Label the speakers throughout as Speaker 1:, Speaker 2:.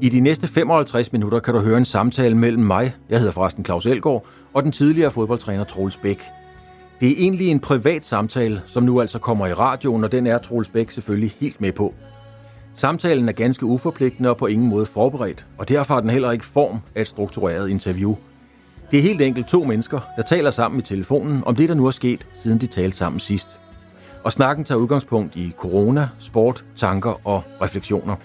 Speaker 1: I de næste 55 minutter kan du høre en samtale mellem mig, jeg hedder forresten Claus Elgaard, og den tidligere fodboldtræner Troels Bæk. Det er egentlig en privat samtale, som nu altså kommer i radioen, og den er Troels Bæk selvfølgelig helt med på. Samtalen er ganske uforpligtende og på ingen måde forberedt, og derfor har den heller ikke form af et struktureret interview. Det er helt enkelt to mennesker, der taler sammen i telefonen om det, der nu er sket, siden de talte sammen sidst. Og snakken tager udgangspunkt i corona, sport, tanker og refleksioner.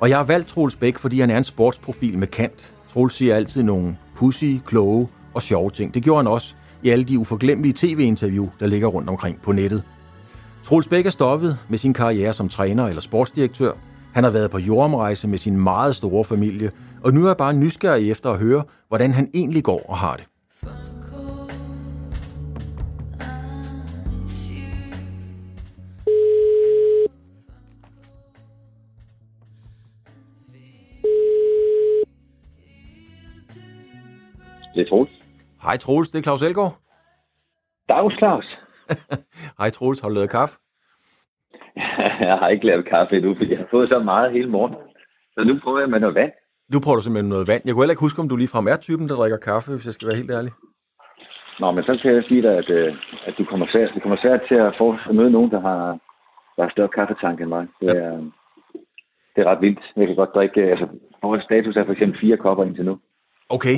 Speaker 1: Og jeg har valgt Troels Bæk, fordi han er en sportsprofil med kant. Troels siger altid nogle pussy, kloge og sjove ting. Det gjorde han også i alle de uforglemmelige tv-interview, der ligger rundt omkring på nettet. Troels Bæk er stoppet med sin karriere som træner eller sportsdirektør. Han har været på jordomrejse med sin meget store familie, og nu er jeg bare nysgerrig efter at høre, hvordan han egentlig går og har det.
Speaker 2: Det er Troels.
Speaker 1: Hej Troels, det er Claus Elgaard.
Speaker 2: Dags, Claus.
Speaker 1: Hej Troels, har du lavet kaffe?
Speaker 2: jeg har ikke lavet kaffe endnu, fordi jeg har fået så meget hele morgen. Så nu prøver jeg med noget vand.
Speaker 1: Nu prøver du simpelthen noget vand. Jeg kunne heller ikke huske, om du ligefrem er typen, der drikker kaffe, hvis jeg skal være helt ærlig.
Speaker 2: Nå, men så skal jeg sige dig, at, øh, at du kommer svært, du kommer svært til at få at møde nogen, der har, der har større kaffetank end mig. Det er, ja. det er ret vildt. Jeg kan godt drikke, altså, vores status er for eksempel fire kopper indtil nu.
Speaker 1: Okay,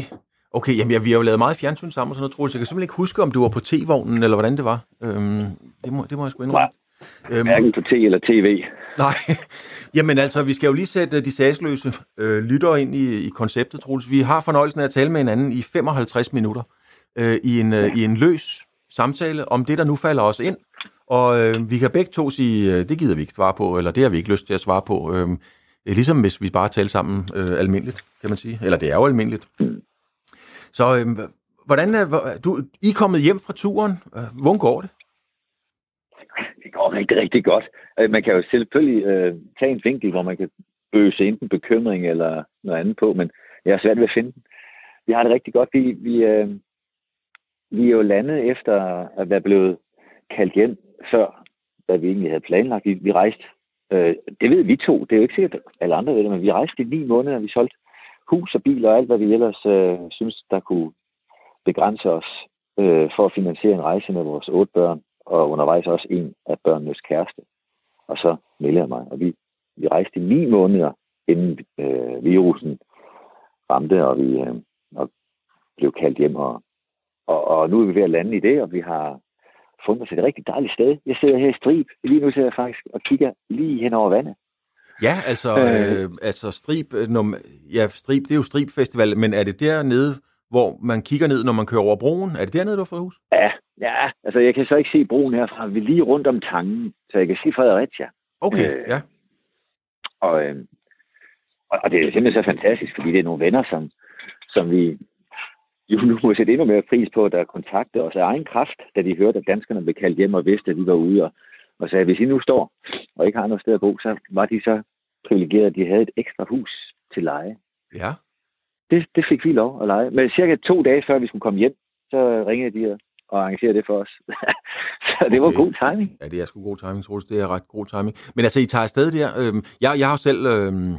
Speaker 1: Okay, jamen, ja, vi har jo lavet meget fjernsyn sammen og sådan noget, Troels. Jeg kan simpelthen ikke huske, om du var på T-vognen, eller hvordan det var. Øhm, det, må, det må jeg sgu indrømme.
Speaker 2: Øhm, Hverken på T eller TV.
Speaker 1: Nej, jamen altså, vi skal jo lige sætte de sagsløse øh, lyttere ind i, i konceptet, Troels. Vi har fornøjelsen af at tale med hinanden i 55 minutter øh, i, en, øh, i en løs samtale om det, der nu falder os ind. Og øh, vi kan begge to sige, øh, det gider vi ikke svare på, eller det har vi ikke lyst til at svare på. Øh, ligesom hvis vi bare taler sammen øh, almindeligt, kan man sige. Eller det er jo almindeligt. Mm. Så øh, hvordan er, du, I er kommet hjem fra turen. Hvordan går det?
Speaker 2: Det går rigtig, rigtig godt. Øh, man kan jo selvfølgelig øh, tage en vinkel, hvor man kan øse enten bekymring eller noget andet på, men jeg er svært ved at finde den. Vi har det rigtig godt. Vi, vi, øh, vi er jo landet efter at være blevet kaldt hjem før, hvad vi egentlig havde planlagt. Vi, vi rejste, øh, det ved vi to, det er jo ikke sikkert, at alle andre ved det, men vi rejste i ni måneder, vi solgte hus og bil og alt, hvad vi ellers øh, synes, der kunne begrænse os øh, for at finansiere en rejse med vores otte børn, og undervejs også en af børnenes kæreste. Og så meldte jeg mig, og vi, vi rejste i ni måneder, inden øh, virusen ramte, og vi øh, og blev kaldt hjem. Og, og, og nu er vi ved at lande i det, og vi har fundet os et rigtig dejligt sted. Jeg sidder her i Strib. Lige nu sidder jeg faktisk og kigger lige hen over vandet.
Speaker 1: Ja, altså, øh, øh, altså Strib, øh, når, ja, Strib, det er jo Strib Festival, men er det dernede, hvor man kigger ned, når man kører over broen? Er det dernede, du har fået hus?
Speaker 2: Ja, ja, altså jeg kan så ikke se broen herfra. Vi er lige rundt om tangen, så jeg kan se Fredericia.
Speaker 1: Okay, øh, ja.
Speaker 2: Og, øh, og, og det er simpelthen så fantastisk, fordi det er nogle venner, som, som vi jo nu må sætte endnu mere pris på, der kontakter os af egen kraft, da de hørte, at danskerne blev kaldt hjem og vidste, at vi var ude og, og sagde, at hvis I nu står og ikke har noget sted at bo, så var de så privilegerede, de havde et ekstra hus til leje.
Speaker 1: Ja.
Speaker 2: Det, det fik vi lov at lege. Men cirka to dage før vi skulle komme hjem, så ringede de og arrangerede det for os. så det okay. var god timing.
Speaker 1: Ja, det er sgu god timing, Troels. Det er ret god timing. Men altså, I tager afsted der. Øhm, jeg, jeg har selv øhm,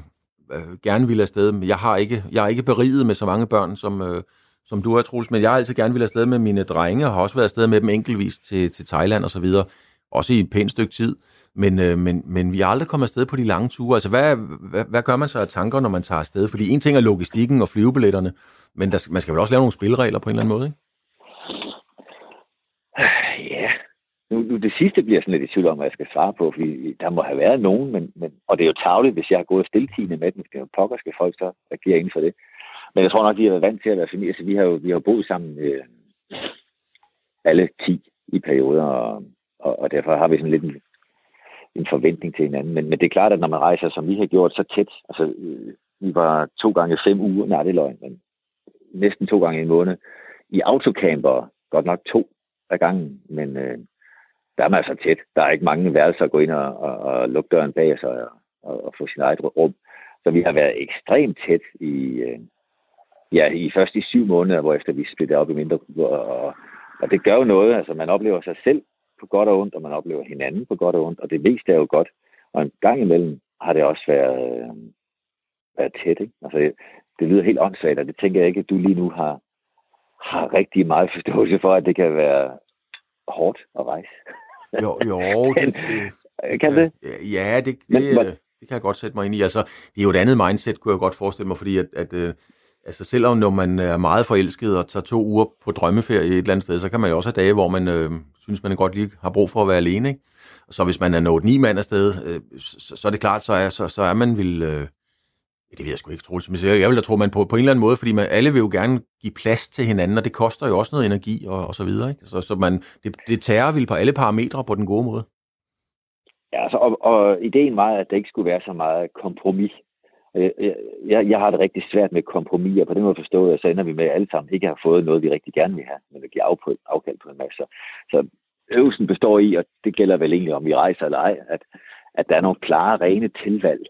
Speaker 1: øh, gerne ville afsted, men jeg har ikke, jeg er ikke beriget med så mange børn, som, øh, som du har, Troels. Men jeg har altid gerne ville afsted med mine drenge, og har også været afsted med dem enkeltvis til, til Thailand og så videre også i et pænt stykke tid. Men, øh, men, men vi er aldrig kommet afsted på de lange ture. Altså, hvad, hvad, hvad gør man så af tanker, når man tager afsted? Fordi en ting er logistikken og flyvebilletterne, men der, man skal vel også lave nogle spilleregler på en eller anden måde, ikke?
Speaker 2: Ja, nu, nu det sidste bliver sådan lidt i tvivl om, hvad jeg skal svare på, fordi der må have været nogen, men, men, og det er jo tavligt, hvis jeg har gået stiltigende med den, skal pokker skal folk så agere inden for det. Men jeg tror nok, de har været vant til at være familie, så vi har jo, vi har jo boet sammen øh, alle 10 i perioder, og, og, og derfor har vi sådan lidt en, en forventning til hinanden. Men, men det er klart, at når man rejser, som vi har gjort, så tæt, altså øh, vi var to gange fem uger, nej det er løgn, men næsten to gange i en måned, i autocamper, godt nok to af gangen, men øh, der er man altså tæt. Der er ikke mange værelser at gå ind og, og, og lukke døren bag sig og, og, og få sin eget rum. Så vi har været ekstremt tæt i, øh, ja, i først i syv måneder, hvor efter vi splittede op i mindre og, og det gør jo noget, altså man oplever sig selv på godt og ondt, og man oplever hinanden på godt og ondt, og det meste er jo godt. Og en gang imellem har det også været, øh, være tæt. Ikke? Altså, det lyder helt åndssvagt, og det tænker jeg ikke, at du lige nu har, har rigtig meget forståelse for, at det kan være hårdt at rejse.
Speaker 1: Jo, jo det,
Speaker 2: det, kan det?
Speaker 1: Ja, det, det, Men, det kan jeg godt sætte mig ind i. Altså, det er jo et andet mindset, kunne jeg godt forestille mig, fordi at, at øh, altså, selvom når man er meget forelsket og tager to uger på drømmeferie et eller andet sted, så kan man jo også have dage, hvor man øh, synes, man godt lige har brug for at være alene. Ikke? Så hvis man er nået ni mand afsted, øh, så, så er det klart, så er, så, så er man vil... Øh, det ved jeg sgu ikke, Troels. Men jeg vil da tro, man på, på en eller anden måde, fordi man, alle vil jo gerne give plads til hinanden, og det koster jo også noget energi og, og så videre. Ikke? Så, så man, det, det tærer vil på alle parametre på den gode måde.
Speaker 2: Ja, altså, og, og ideen var, at der ikke skulle være så meget kompromis. Jeg, jeg, jeg har det rigtig svært med kompromis, og på den måde forstået, at så ender vi med, at alle sammen ikke har fået noget, vi rigtig gerne vil have, men det giver af på, afkald på en masse. Så, så øvelsen består i, og det gælder vel egentlig, om vi rejser eller ej, at, at der er nogle klare, rene tilvalg,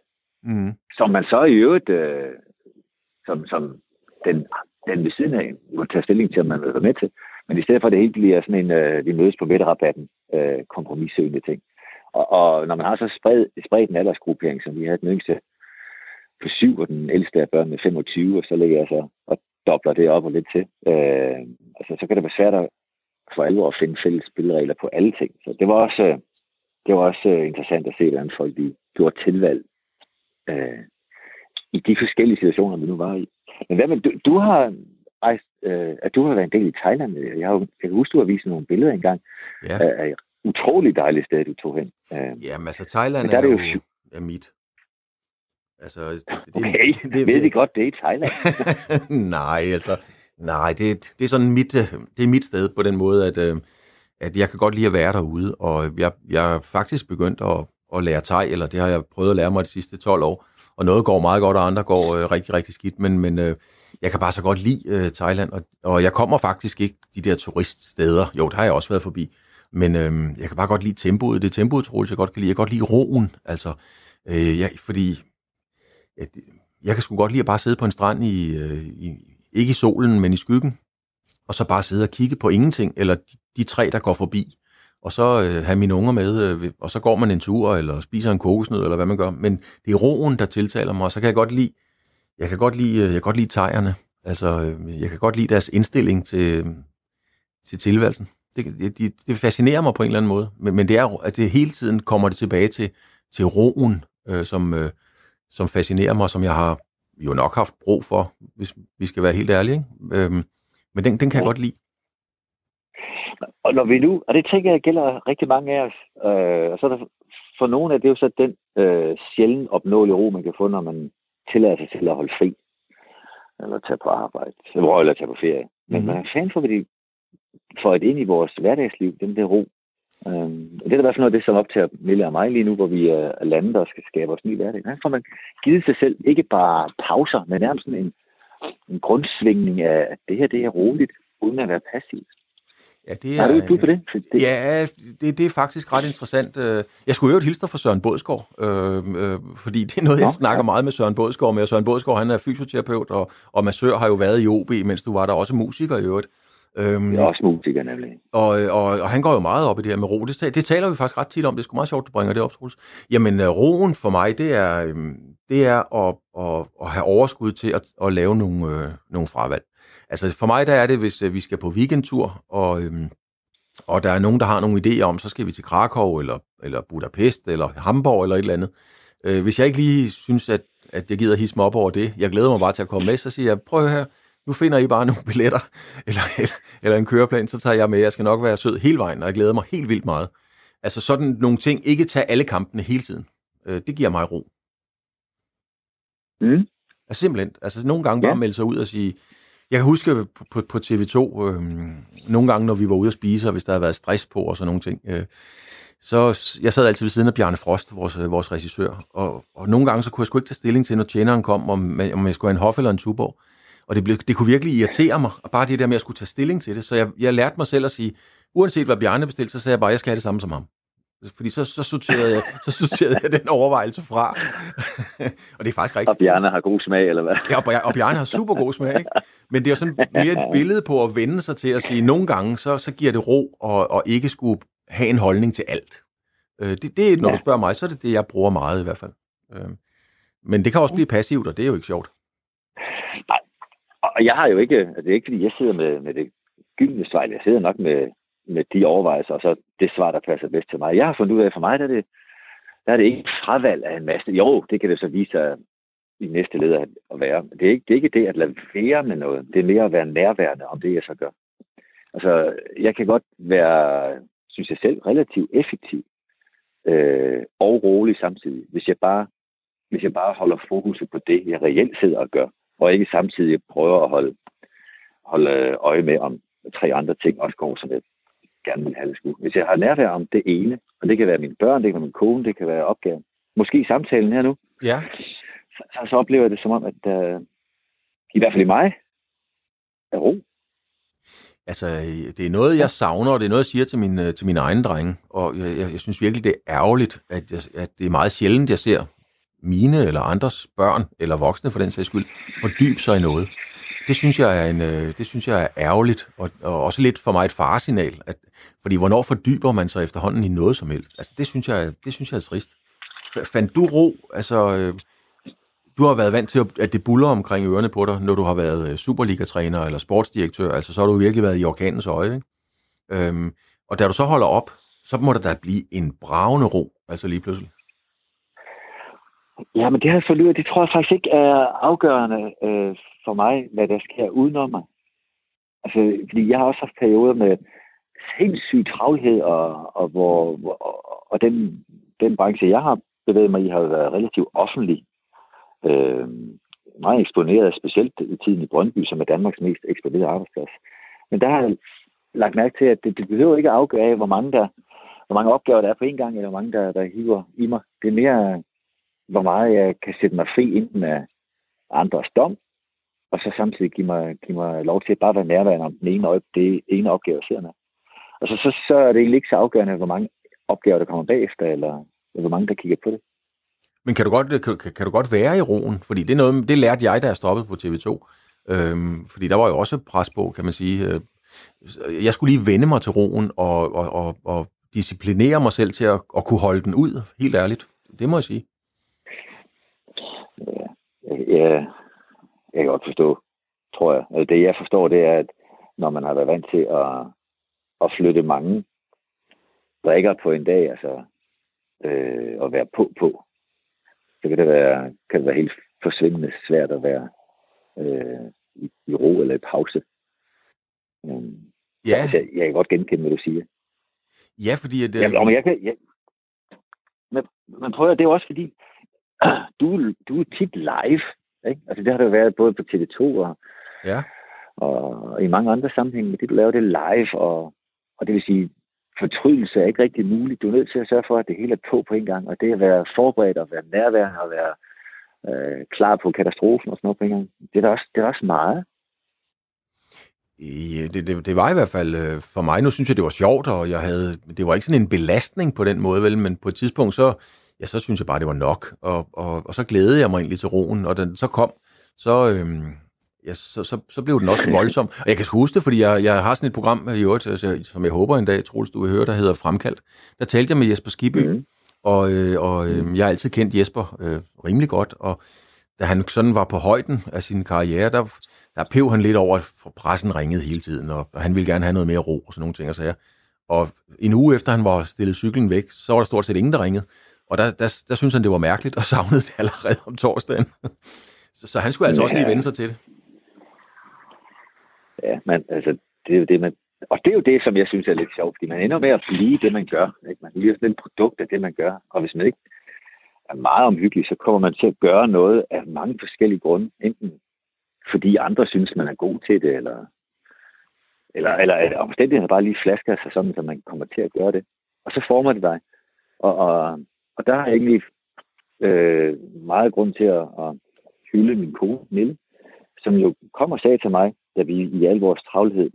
Speaker 2: mm. som man så i øvrigt, øh, som, som den, den ved siden af, må tage stilling til, om man vil være med til. Men i stedet for, at det hele bliver sådan en, øh, vi mødes på midterrabatten, øh, kompromissøgende ting. Og, og når man har så spredt, spredt en aldersgruppering, som vi havde den yngste på syv, og den ældste af børn med 25, og så lægger jeg så og dobler det op og lidt til. Øh, altså, så kan det være svært at for alvor at finde fælles spilleregler på alle ting. Så det var også, øh, det var også øh, interessant at se, hvordan folk de gjorde tilvalg øh, i de forskellige situationer, vi nu var i. Men hvad med, du, du har rejst, øh, at du har været en del i Thailand. Jeg, har, jeg kan huske, du har vist nogle billeder engang ja. af, af utrolig dejligt sted, du tog hen.
Speaker 1: Øh, Jamen altså, Thailand er, er det jo, jo er mit.
Speaker 2: Altså, det, det, okay, det, det, ved de godt, det er i Thailand.
Speaker 1: nej, altså, nej, det, det er sådan mit, øh, det er mit sted på den måde, at, øh, at jeg kan godt lide at være derude, og jeg, jeg er faktisk begyndt at, at lære thai, eller det har jeg prøvet at lære mig de sidste 12 år, og noget går meget godt, og andre går øh, rigtig, rigtig skidt, men, men øh, jeg kan bare så godt lide øh, Thailand, og, og jeg kommer faktisk ikke de der turiststeder, jo, der har jeg også været forbi, men øh, jeg kan bare godt lide tempoet, det tempoet, Troels, jeg godt kan lide, jeg kan godt lide roen, altså, øh, jeg, fordi jeg, øh, jeg kan sgu godt lide at bare sidde på en strand i, øh, i, ikke i solen, men i skyggen, og så bare sidde og kigge på ingenting, eller de, de tre, der går forbi, og så øh, have mine unger med, øh, og så går man en tur, eller spiser en kokosnød, eller hvad man gør. Men det er roen, der tiltaler mig, og så kan jeg godt lide, jeg kan godt lide, øh, jeg kan godt lide tegerne. Altså, jeg kan godt lide deres indstilling til, til tilværelsen. Det, det, det fascinerer mig på en eller anden måde, men, men det er, at det hele tiden kommer det tilbage til, til roen, øh, som, øh, som fascinerer mig, som jeg har jo nok haft brug for, hvis vi skal være helt ærlige. Ikke? Øhm, men den, den kan jeg godt lide.
Speaker 2: Og når vi nu, og det tænker jeg gælder rigtig mange af os, øh, og så er der for nogle af det er jo så den øh, sjældent opnåelige ro, man kan få, når man tillader sig til at holde fri, eller tage på arbejde, eller tage på ferie. Men mm-hmm. man fanden får vi for et ind i vores hverdagsliv, den der ro. Øhm, det er i hvert fald noget af det, som optager Mille og mig lige nu, hvor vi er landet og skal skabe os ny hverdag. Her får man givet sig selv ikke bare pauser, men nærmest sådan en, en grundsvingning af, at det her det er roligt, uden at være passiv.
Speaker 1: Ja, det er,
Speaker 2: Har du på det?
Speaker 1: det? Ja, det, det er faktisk ret interessant. Øh, jeg skulle jo et hilse for Søren Bådsgaard, øh, øh, fordi det er noget, jeg ja, snakker ja. meget med Søren Bådsgaard med. Søren Bådsgaard, han er fysioterapeut, og, og massør har jo været i OB, mens du var der også musiker i øvrigt.
Speaker 2: Øhm, jeg er også musiker, nemlig.
Speaker 1: Og, og, og han går jo meget op i det her med ro. Det, det taler vi faktisk ret tit om. Det er sgu meget sjovt, du bringer det op, Troels. Jamen, øh, roen for mig, det er, øhm, det er at, at, at have overskud til at, at lave nogle, øh, nogle fravalg. Altså for mig, der er det, hvis øh, vi skal på weekendtur, og, øhm, og der er nogen, der har nogle idéer om, så skal vi til Krakow, eller, eller Budapest, eller Hamburg, eller et eller andet. Øh, hvis jeg ikke lige synes, at, at jeg gider hisse mig op over det, jeg glæder mig bare til at komme med, så siger jeg, prøv her, nu finder I bare nogle billetter, eller, eller, eller en køreplan, så tager jeg med. Jeg skal nok være sød hele vejen, og jeg glæder mig helt vildt meget. Altså sådan nogle ting. Ikke tage alle kampene hele tiden. Øh, det giver mig ro.
Speaker 2: Mm.
Speaker 1: Altså simpelthen. Altså nogle gange ja. bare melde sig ud og sige... Jeg kan huske på, på, på TV2, øh, nogle gange, når vi var ude at spise, og hvis der havde været stress på og sådan nogle ting, øh, så jeg sad altid ved siden af Bjarne Frost, vores, vores regissør, og, og nogle gange så kunne jeg sgu ikke tage stilling til, når tjeneren kom, om, om jeg skulle have en hof eller en tuborg. Og det, blev, det kunne virkelig irritere mig, og bare det der med at skulle tage stilling til det. Så jeg, jeg lærte mig selv at sige, uanset hvad Bjarne bestilte, så sagde jeg bare, at jeg skal have det samme som ham. Fordi så, så, sorterede jeg, så sorterede jeg den overvejelse fra. og det er faktisk rigtigt.
Speaker 2: Og Bjarne har god smag, eller hvad?
Speaker 1: ja, og, og Bjarne har super god smag, ikke? Men det er sådan mere et billede på at vende sig til at sige, at nogle gange, så, så giver det ro, og, og ikke skulle have en holdning til alt. Øh, det, det, når ja. du spørger mig, så er det det, jeg bruger meget i hvert fald. Øh, Men det kan også blive passivt, og det er jo ikke sjovt.
Speaker 2: Nej, og jeg har jo ikke, altså det er ikke fordi, jeg sidder med, med det gyldne svar, jeg sidder nok med, med de overvejelser, og så det svar, der passer bedst til mig. Jeg har fundet ud af, for mig der er det, der er det ikke fravalg af en masse. Jo, det kan det så vise sig i næste led at være. Det er, ikke, det er ikke det at lade være med noget. Det er mere at være nærværende om det, jeg så gør. Altså, jeg kan godt være, synes jeg selv, relativt effektiv øh, og rolig samtidig, hvis jeg bare hvis jeg bare holder fokuset på det, jeg reelt sidder og gør, og ikke samtidig prøver at holde, holde øje med, om tre andre ting også går, som jeg gerne vil have det skulle. Hvis jeg har nærvær om det ene, og det kan være mine børn, det kan være min kone, det kan være opgaven, måske samtalen her nu,
Speaker 1: ja.
Speaker 2: så, så oplever jeg det som om, at uh, i hvert fald i mig, er ro.
Speaker 1: Altså, det er noget, jeg savner, og det er noget, jeg siger til min, øh, til mine egne drenge. Og jeg, jeg, jeg synes virkelig, det er ærgerligt, at, jeg, at det er meget sjældent, jeg ser mine eller andres børn, eller voksne for den sags skyld, fordybe sig i noget. Det synes jeg er, en, øh, det synes jeg er ærgerligt, og, og også lidt for mig et faresignal. At, fordi hvornår fordyber man sig efterhånden i noget som helst? Altså, det synes jeg, det synes jeg er trist. Fandt du ro? Altså, øh, du har været vant til, at det buller omkring ørerne på dig, når du har været øh, Superliga-træner eller sportsdirektør. Altså, så har du virkelig været i orkanens øje. Ikke? Øhm, og da du så holder op, så må der da blive en bravende ro, altså lige pludselig.
Speaker 2: Ja, men det har jeg fundet ud af. Det tror jeg faktisk ikke er afgørende øh, for mig, hvad der sker udenom mig. Altså, fordi jeg har også haft perioder med sindssyg travlhed, og, og, hvor, hvor, og den, den branche, jeg har bevæget mig i, har været relativt offentlig. Øh, meget eksponeret, specielt i tiden i Brøndby, som er Danmarks mest eksponerede arbejdsplads. Men der har jeg lagt mærke til, at det, det behøver ikke at afgøre af, hvor mange, der, hvor mange opgaver der er på en gang, eller hvor mange, der, der hiver i mig. Det er mere, hvor meget jeg kan sætte mig fri enten af andres dom, og så samtidig give mig, give mig lov til at bare være nærværende om den ene, øje, det ene opgave, jeg sidder med. Og så, så, så er det egentlig ikke så afgørende, hvor mange opgaver, der kommer bagefter, eller, eller hvor mange, der kigger på det.
Speaker 1: Men kan du, godt, kan, kan du godt være i roen? Fordi det, er noget, det lærte jeg, da jeg stoppede på TV2. Øhm, fordi der var jo også pres på, kan man sige. Øh, jeg skulle lige vende mig til roen og, og, og, og disciplinere mig selv til at, at kunne holde den ud, helt ærligt. Det må jeg sige.
Speaker 2: Ja, jeg kan godt forstå, tror jeg. Altså, det jeg forstår, det er, at når man har været vant til at, at flytte mange drikker på en dag, altså øh, at være på på, så kan det være, kan det være helt forsvindende svært at være øh, i, i ro eller i pause. Um, ja. Altså, jeg, jeg kan godt genkende, hvad du siger.
Speaker 1: Ja, fordi... At,
Speaker 2: øh... Jamen, men jeg kan, jeg, men, men prøv at, det er også fordi, du, du er tit live. Ikke? Altså, det har det været både på TV2 og,
Speaker 1: ja.
Speaker 2: og i mange andre sammenhænge, men det, du laver det live, og, og det vil sige, fortrydelse er ikke rigtig muligt. Du er nødt til at sørge for, at det hele er på på en gang, og det at være forberedt og være nærværende og være øh, klar på katastrofen og sådan noget på en gang, det er da også, det er også meget.
Speaker 1: Ja, det, det, det var i hvert fald øh, for mig. Nu synes jeg, det var sjovt, og jeg havde, det var ikke sådan en belastning på den måde, vel, men på et tidspunkt, så, ja, så synes jeg bare, det var nok. Og, og, og så glædede jeg mig egentlig til roen, og den så kom, så, øhm, ja, så, så, så blev den også voldsom. Og jeg kan huske det, fordi jeg, jeg har sådan et program i øvrigt, altså, som jeg håber en dag, Troels, du vil høre, der hedder Fremkaldt. Der talte jeg med Jesper Skibby, mm. og, øh, og øh, jeg har altid kendt Jesper øh, rimelig godt, og da han sådan var på højden af sin karriere, der, der pev han lidt over, at pressen ringede hele tiden, og han ville gerne have noget mere ro og sådan nogle ting og sager. Og en uge efter han var stillet cyklen væk, så var der stort set ingen, der ringede. Og der, der, der synes han, det var mærkeligt, og savnede det allerede om torsdagen. så, så han skulle altså ja. også lige vende sig til det.
Speaker 2: Ja, men altså, det er jo det, man... Og det er jo det, som jeg synes er lidt sjovt, fordi man ender med at blive det, man gør. Ikke? Man bliver sådan et produkt af det, man gør. Og hvis man ikke er meget omhyggelig, så kommer man til at gøre noget af mange forskellige grunde. Enten fordi andre synes, man er god til det, eller, eller, eller at omstændigheden bare lige flasker sig sådan, så man kommer til at gøre det. Og så former det dig. Og, og, og der har jeg egentlig øh, meget grund til at, at hylde min kone, Nille, som jo kom og sagde til mig, da vi i al vores travlhed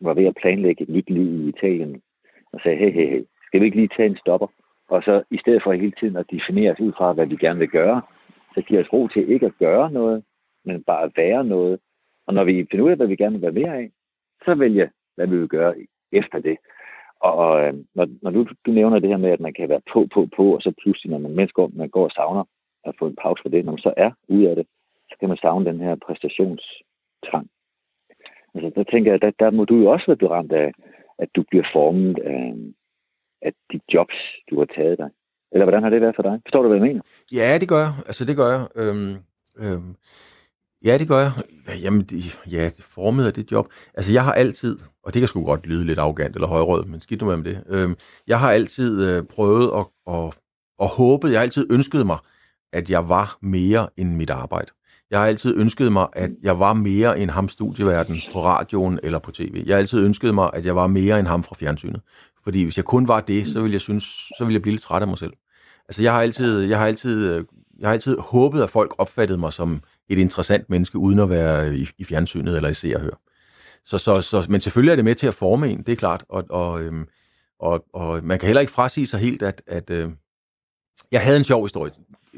Speaker 2: var ved at planlægge et nyt liv i Italien, og sagde, hey, hey, hey, skal vi ikke lige tage en stopper? Og så i stedet for hele tiden at definere os ud fra, hvad vi gerne vil gøre, så giver os ro til ikke at gøre noget, men bare at være noget. Og når vi finder ud af, hvad vi gerne vil være mere af, så vælge, hvad vi vil gøre efter det. Og, og øh, når, når du, du nævner det her med, at man kan være på, på, på, og så pludselig, når man mennesker man går og savner at få en pause for det. Når man så er ude af det, så kan man savne den her præstationstrang. Altså, der tænker jeg, der, der må du jo også være ramt af, at du bliver formet af, af de jobs, du har taget dig. Eller hvordan har det været for dig? Forstår du, hvad jeg mener?
Speaker 1: Ja, det gør jeg. Altså, det gør jeg. Øhm, øhm, ja, det gør jeg. Jamen, de, ja, det formet af det job. Altså, jeg har altid, og det kan sgu godt lyde lidt arrogant eller højrød, men skidt nu med det. Øhm, jeg har altid øh, prøvet at, og, og håbet, jeg har altid ønsket mig, at jeg var mere end mit arbejde. Jeg har altid ønsket mig, at jeg var mere end ham studieverden på radioen eller på tv. Jeg har altid ønsket mig, at jeg var mere end ham fra fjernsynet. Fordi hvis jeg kun var det, så ville jeg synes, så ville jeg blive lidt træt af mig selv. Altså jeg har altid, jeg har altid, øh, jeg har altid håbet, at folk opfattede mig som et interessant menneske, uden at være i, i fjernsynet eller i se og høre. Så, så, så, men selvfølgelig er det med til at forme en, det er klart. Og, og, øhm, og, og man kan heller ikke frasige sig helt, at, at øh, jeg havde en sjov historie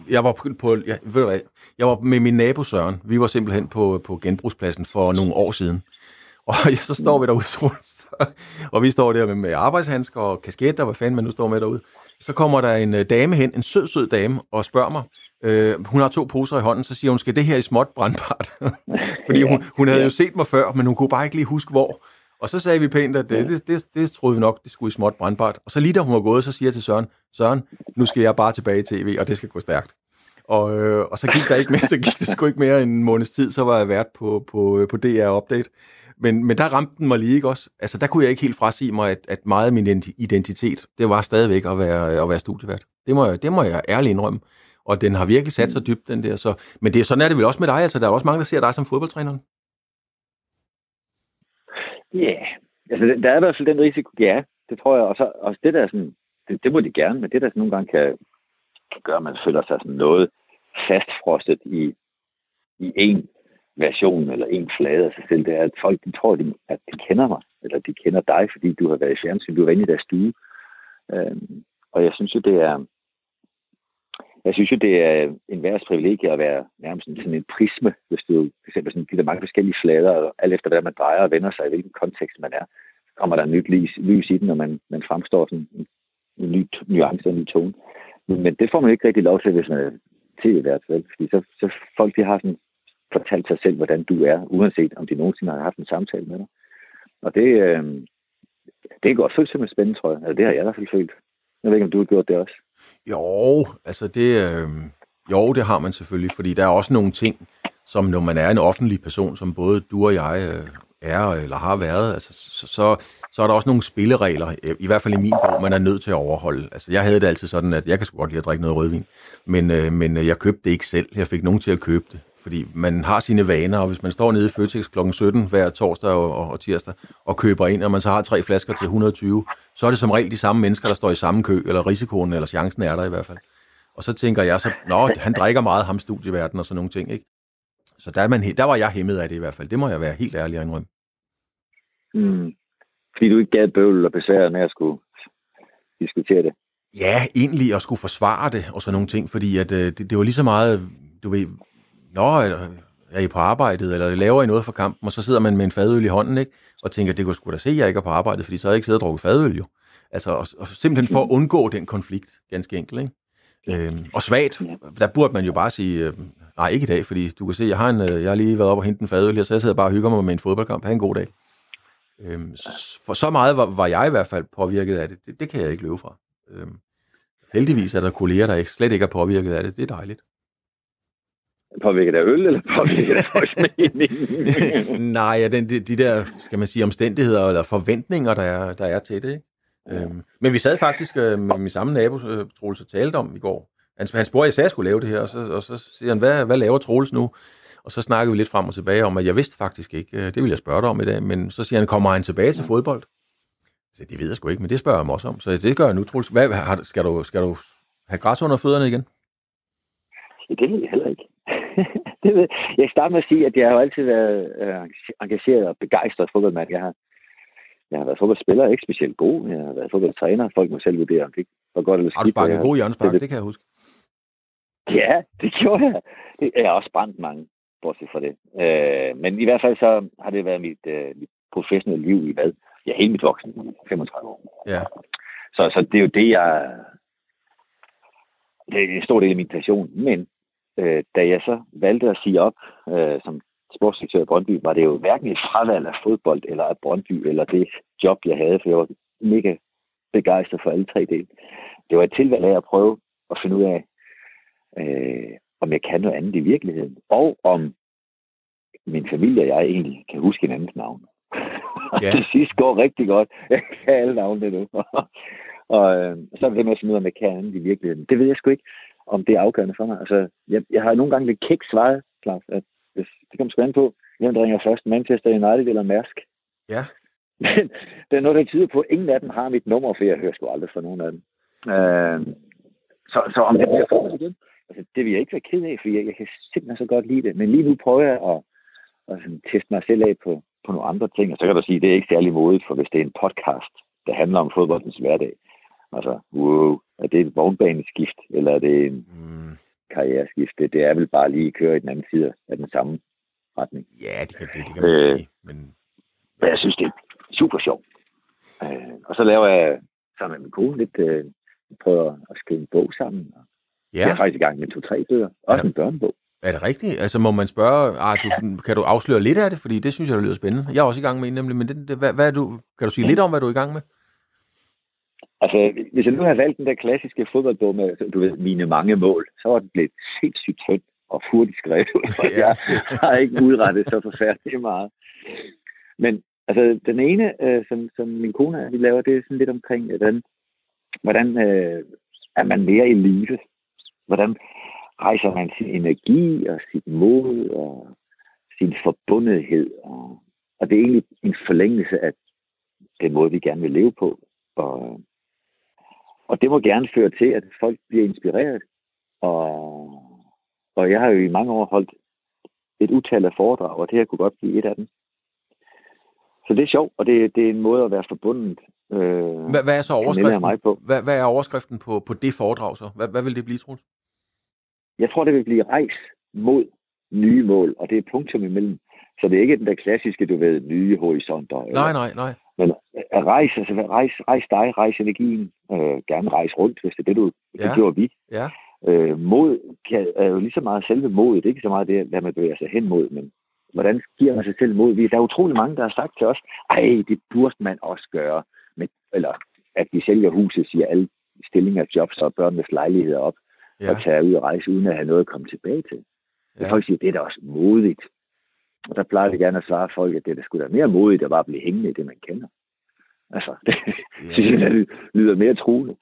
Speaker 1: jeg var på, jeg, ved du hvad, jeg var med min nabo Søren. Vi var simpelthen på, på genbrugspladsen for nogle år siden. Og så står vi derude, og vi står der med, med arbejdshandsker og kasketter, hvad fanden man nu står med derude. Så kommer der en øh, dame hen, en sød, sød dame, og spørger mig, øh, hun har to poser i hånden, så siger hun, skal det her i småt brandbart? Fordi hun, hun havde jo set mig før, men hun kunne bare ikke lige huske, hvor. Og så sagde vi pænt, at det, det, det, det troede vi nok, det skulle i småt brandbart. Og så lige da hun var gået, så siger jeg til Søren, Søren, nu skal jeg bare tilbage i tv, og det skal gå stærkt. Og, øh, og så gik der ikke mere, så gik det sgu ikke mere end en måneds tid, så var jeg vært på, på, øh, på DR Update. Men, men der ramte den mig lige ikke også. Altså, der kunne jeg ikke helt frasige mig, at, at meget af min identitet, det var stadigvæk at være, at være studievært. Det må, jeg, det må jeg ærligt indrømme. Og den har virkelig sat sig dybt, den der. Så, men det, sådan er det vel også med dig. Altså, der er også mange, der ser dig som fodboldtræner.
Speaker 2: Ja, yeah. altså der er i hvert fald den risiko, ja, det tror jeg. Og så også det der sådan, det, det må de gerne, men det der nogle gange kan, kan gøre, at man føler sig sådan noget fastfrostet i, i en version eller en flade af sig selv, det er, at folk de tror, de, at de kender mig, eller de kender dig, fordi du har været i fjernsyn, du har været inde i deres stue. Øhm, og jeg synes jo, det er, jeg synes jo, det er en værds privilegie at være nærmest sådan en prisme, hvis du for eksempel sådan, de der mange forskellige flader, og alt efter hvad man drejer og vender sig, i hvilken kontekst man er, så kommer der nyt lys, lys i den, når man, man fremstår sådan en, en ny nuance og en ny tone. Men, men det får man ikke rigtig lov til, hvis man er til i hvert fald, fordi så, så folk de har sådan fortalt sig selv, hvordan du er, uanset om de nogensinde har haft en samtale med dig. Og det, øh, det er godt følt som spændende, tror jeg. Altså, det har jeg i hvert fald følt. Jeg ved ikke, om du har gjort det også.
Speaker 1: Jo, altså det, øh, jo, det har man selvfølgelig, fordi der er også nogle ting, som når man er en offentlig person, som både du og jeg øh, er eller har været, altså, så, så, så er der også nogle spilleregler, øh, i hvert fald i min bog, man er nødt til at overholde. Altså, jeg havde det altid sådan, at jeg kan sgu godt lide at drikke noget rødvin, men, øh, men jeg købte det ikke selv. Jeg fik nogen til at købe det. Fordi man har sine vaner, og hvis man står nede i Føtex kl. 17 hver torsdag og, og, og tirsdag og køber ind, og man så har tre flasker til 120, så er det som regel de samme mennesker, der står i samme kø, eller risikoen, eller chancen er der i hvert fald. Og så tænker jeg så, nå, han drikker meget, ham studieverden og sådan nogle ting, ikke? Så der, er man, der var jeg hæmmet af det i hvert fald. Det må jeg være helt ærlig at indrømme.
Speaker 2: Mm. Fordi du ikke gav bøvl og besvær med at skulle diskutere det.
Speaker 1: Ja, egentlig at skulle forsvare det og sådan nogle ting, fordi at, øh, det, det var lige så meget, du ved, nå, er I på arbejdet, eller laver I noget for kampen, og så sidder man med en fadøl i hånden, ikke? og tænker, det kunne sgu da se, at jeg ikke er på arbejde, fordi så har jeg ikke siddet og drukket fadøl, jo. Altså, og, og simpelthen for at undgå den konflikt, ganske enkelt, ikke? Øhm, og svagt, der burde man jo bare sige, øh, nej, ikke i dag, fordi du kan se, jeg har, en, øh, jeg har lige været op og hentet en fadøl her, så jeg sidder bare og hygger mig med en fodboldkamp. Ha' en god dag. Øhm, for så meget var, var jeg i hvert fald påvirket af det. Det, det kan jeg ikke løbe fra. Øhm, heldigvis er der kolleger, der ikke, slet ikke er påvirket af det. Det er dejligt.
Speaker 2: Påvirket af øl, eller påvirket af folks
Speaker 1: Nej, ja, den, de, de der, skal man sige, omstændigheder eller forventninger, der er, der er til det. Ikke? Øhm, men vi sad faktisk øh, med min samme nabo, øh, Troels, og talte om i går. Han, han spurgte, at jeg skulle lave det her, og så, og så siger han, hvad, hvad laver Troels nu? Og så snakkede vi lidt frem og tilbage om, at jeg vidste faktisk ikke, øh, det vil jeg spørge dig om i dag, men så siger han, kommer han tilbage til fodbold? Så det ved jeg sgu ikke, men det spørger jeg mig også om. Så det gør jeg nu, Troels. Hvad, har, skal, du, skal du have græs under fødderne igen?
Speaker 2: Det ved jeg heller ikke. det ved, jeg starter med at sige, at jeg har altid været øh, engageret og begejstret fodboldmand. Jeg har, jeg har været fodboldspiller, ikke specielt god. Jeg har været fodboldtræner. Folk må selv vurdere, om det var godt eller skidt.
Speaker 1: Har du sparket god hjørnespark? Det, det kan jeg huske.
Speaker 2: Ja, det gjorde jeg. Jeg har også brændt mange bortset fra det. Øh, men i hvert fald så har det været mit, øh, mit professionelle liv i hvad? Ja, hele mit voksen, 35 år.
Speaker 1: Ja.
Speaker 2: Så, så det er jo det, jeg... Det er en stor del af min passion. Men øh, da jeg så valgte at sige op øh, som sportsdirektør i Brøndby, var det jo hverken et fravalg af fodbold eller af Brøndby, eller det job, jeg havde, for jeg var mega begejstret for alle tre dele. Det var et tilvalg af at prøve at finde ud af, øh, om jeg kan noget andet i virkeligheden, og om min familie og jeg egentlig kan huske hinandens navn. Ja. det sidste går rigtig godt. Jeg kan alle navnene nu. og øh, så er det med at finde ud af, om jeg kan andet i virkeligheden. Det ved jeg sgu ikke, om det er afgørende for mig. Altså, jeg, jeg har nogle gange lidt kæk svaret, Claus, at hvis det kommer sgu på, hvem der ringer først, Manchester United eller Mærsk.
Speaker 1: Ja.
Speaker 2: Men det er noget, der tyder på, at ingen af dem har mit nummer, for jeg hører sgu aldrig fra nogen af dem. Øh, så, så om det bliver for igen, altså, det vil jeg ikke være ked af, for jeg, jeg kan simpelthen så godt lide det. Men lige nu prøver jeg at, at sådan, teste mig selv af på, på nogle andre ting. Og så kan du sige, at det er ikke særlig modigt, for hvis det er en podcast, der handler om fodboldens hverdag, altså, wow, er det et vognbaneskift, eller er det en mm. karriereskift? Det, det er vel bare lige at køre i den anden side af den samme retning.
Speaker 1: Ja, det kan, det, det kan man øh, sige. Men...
Speaker 2: men jeg synes, det er super sjovt. Øh, og så laver jeg sammen med min kone lidt, øh, prøver at skrive en bog sammen. Ja. Jeg er faktisk i gang med to-tre bøger. Også ja. en børnebog.
Speaker 1: Er det rigtigt? Altså må man spørge, ah, du, kan du afsløre lidt af det? Fordi det synes jeg, der lyder spændende. Jeg er også i gang med en nemlig, men det, det, hvad, hvad er du, kan du sige lidt om, hvad du er i gang med?
Speaker 2: Altså, hvis jeg nu har valgt den der klassiske fodboldbog med, du ved, mine mange mål, så var den blevet sindssygt tynd og hurtigt skrevet, og jeg har ikke udrettet så forfærdeligt meget. Men altså, den ene, øh, som, som min kone vi laver, det er sådan lidt omkring, hvordan, hvordan øh, er man mere i live? Hvordan rejser man sin energi og sit mod og sin forbundethed? Og, og det er egentlig en forlængelse af den måde, vi gerne vil leve på. Og, og det må gerne føre til, at folk bliver inspireret. Og, og jeg har jo i mange år holdt et utal af foredrag, og det her kunne godt blive et af dem. Så det er sjovt, og det, det er en måde at være forbundet.
Speaker 1: Øh, hvad, hvad er så overskriften? Mig på. Hvad, hvad er overskriften på, på det foredrag så? Hvad, hvad vil det blive, Troels?
Speaker 2: Jeg tror, det vil blive rejs mod nye mål, og det er punktum imellem. Så det er ikke den der klassiske, du ved, nye horisonter.
Speaker 1: Eller, nej, nej, nej.
Speaker 2: Men at rejse, altså rejse, rejse dig, rejse energien, øh, gerne rejse rundt, hvis det er det, du, ja. det gjorde vi.
Speaker 1: Ja.
Speaker 2: Øh, mod kan, er jo lige så meget selve modet, ikke så meget det, hvad man bevæger sig hen mod, men hvordan giver man sig selv mod? Der er utrolig mange, der har sagt til os, ej, det burde man også gøre. Med, eller at vi sælger huset, siger alle stillinger, jobs og børnenes lejligheder op, ja. og tager ud og rejse, uden at have noget at komme tilbage til. Ja. folk siger, det er da også modigt. Og der plejer vi gerne at svare folk, at det der skulle da mere modigt at bare blive hængende i det, man kender. Altså, det ja. synes jeg, det lyder mere truende.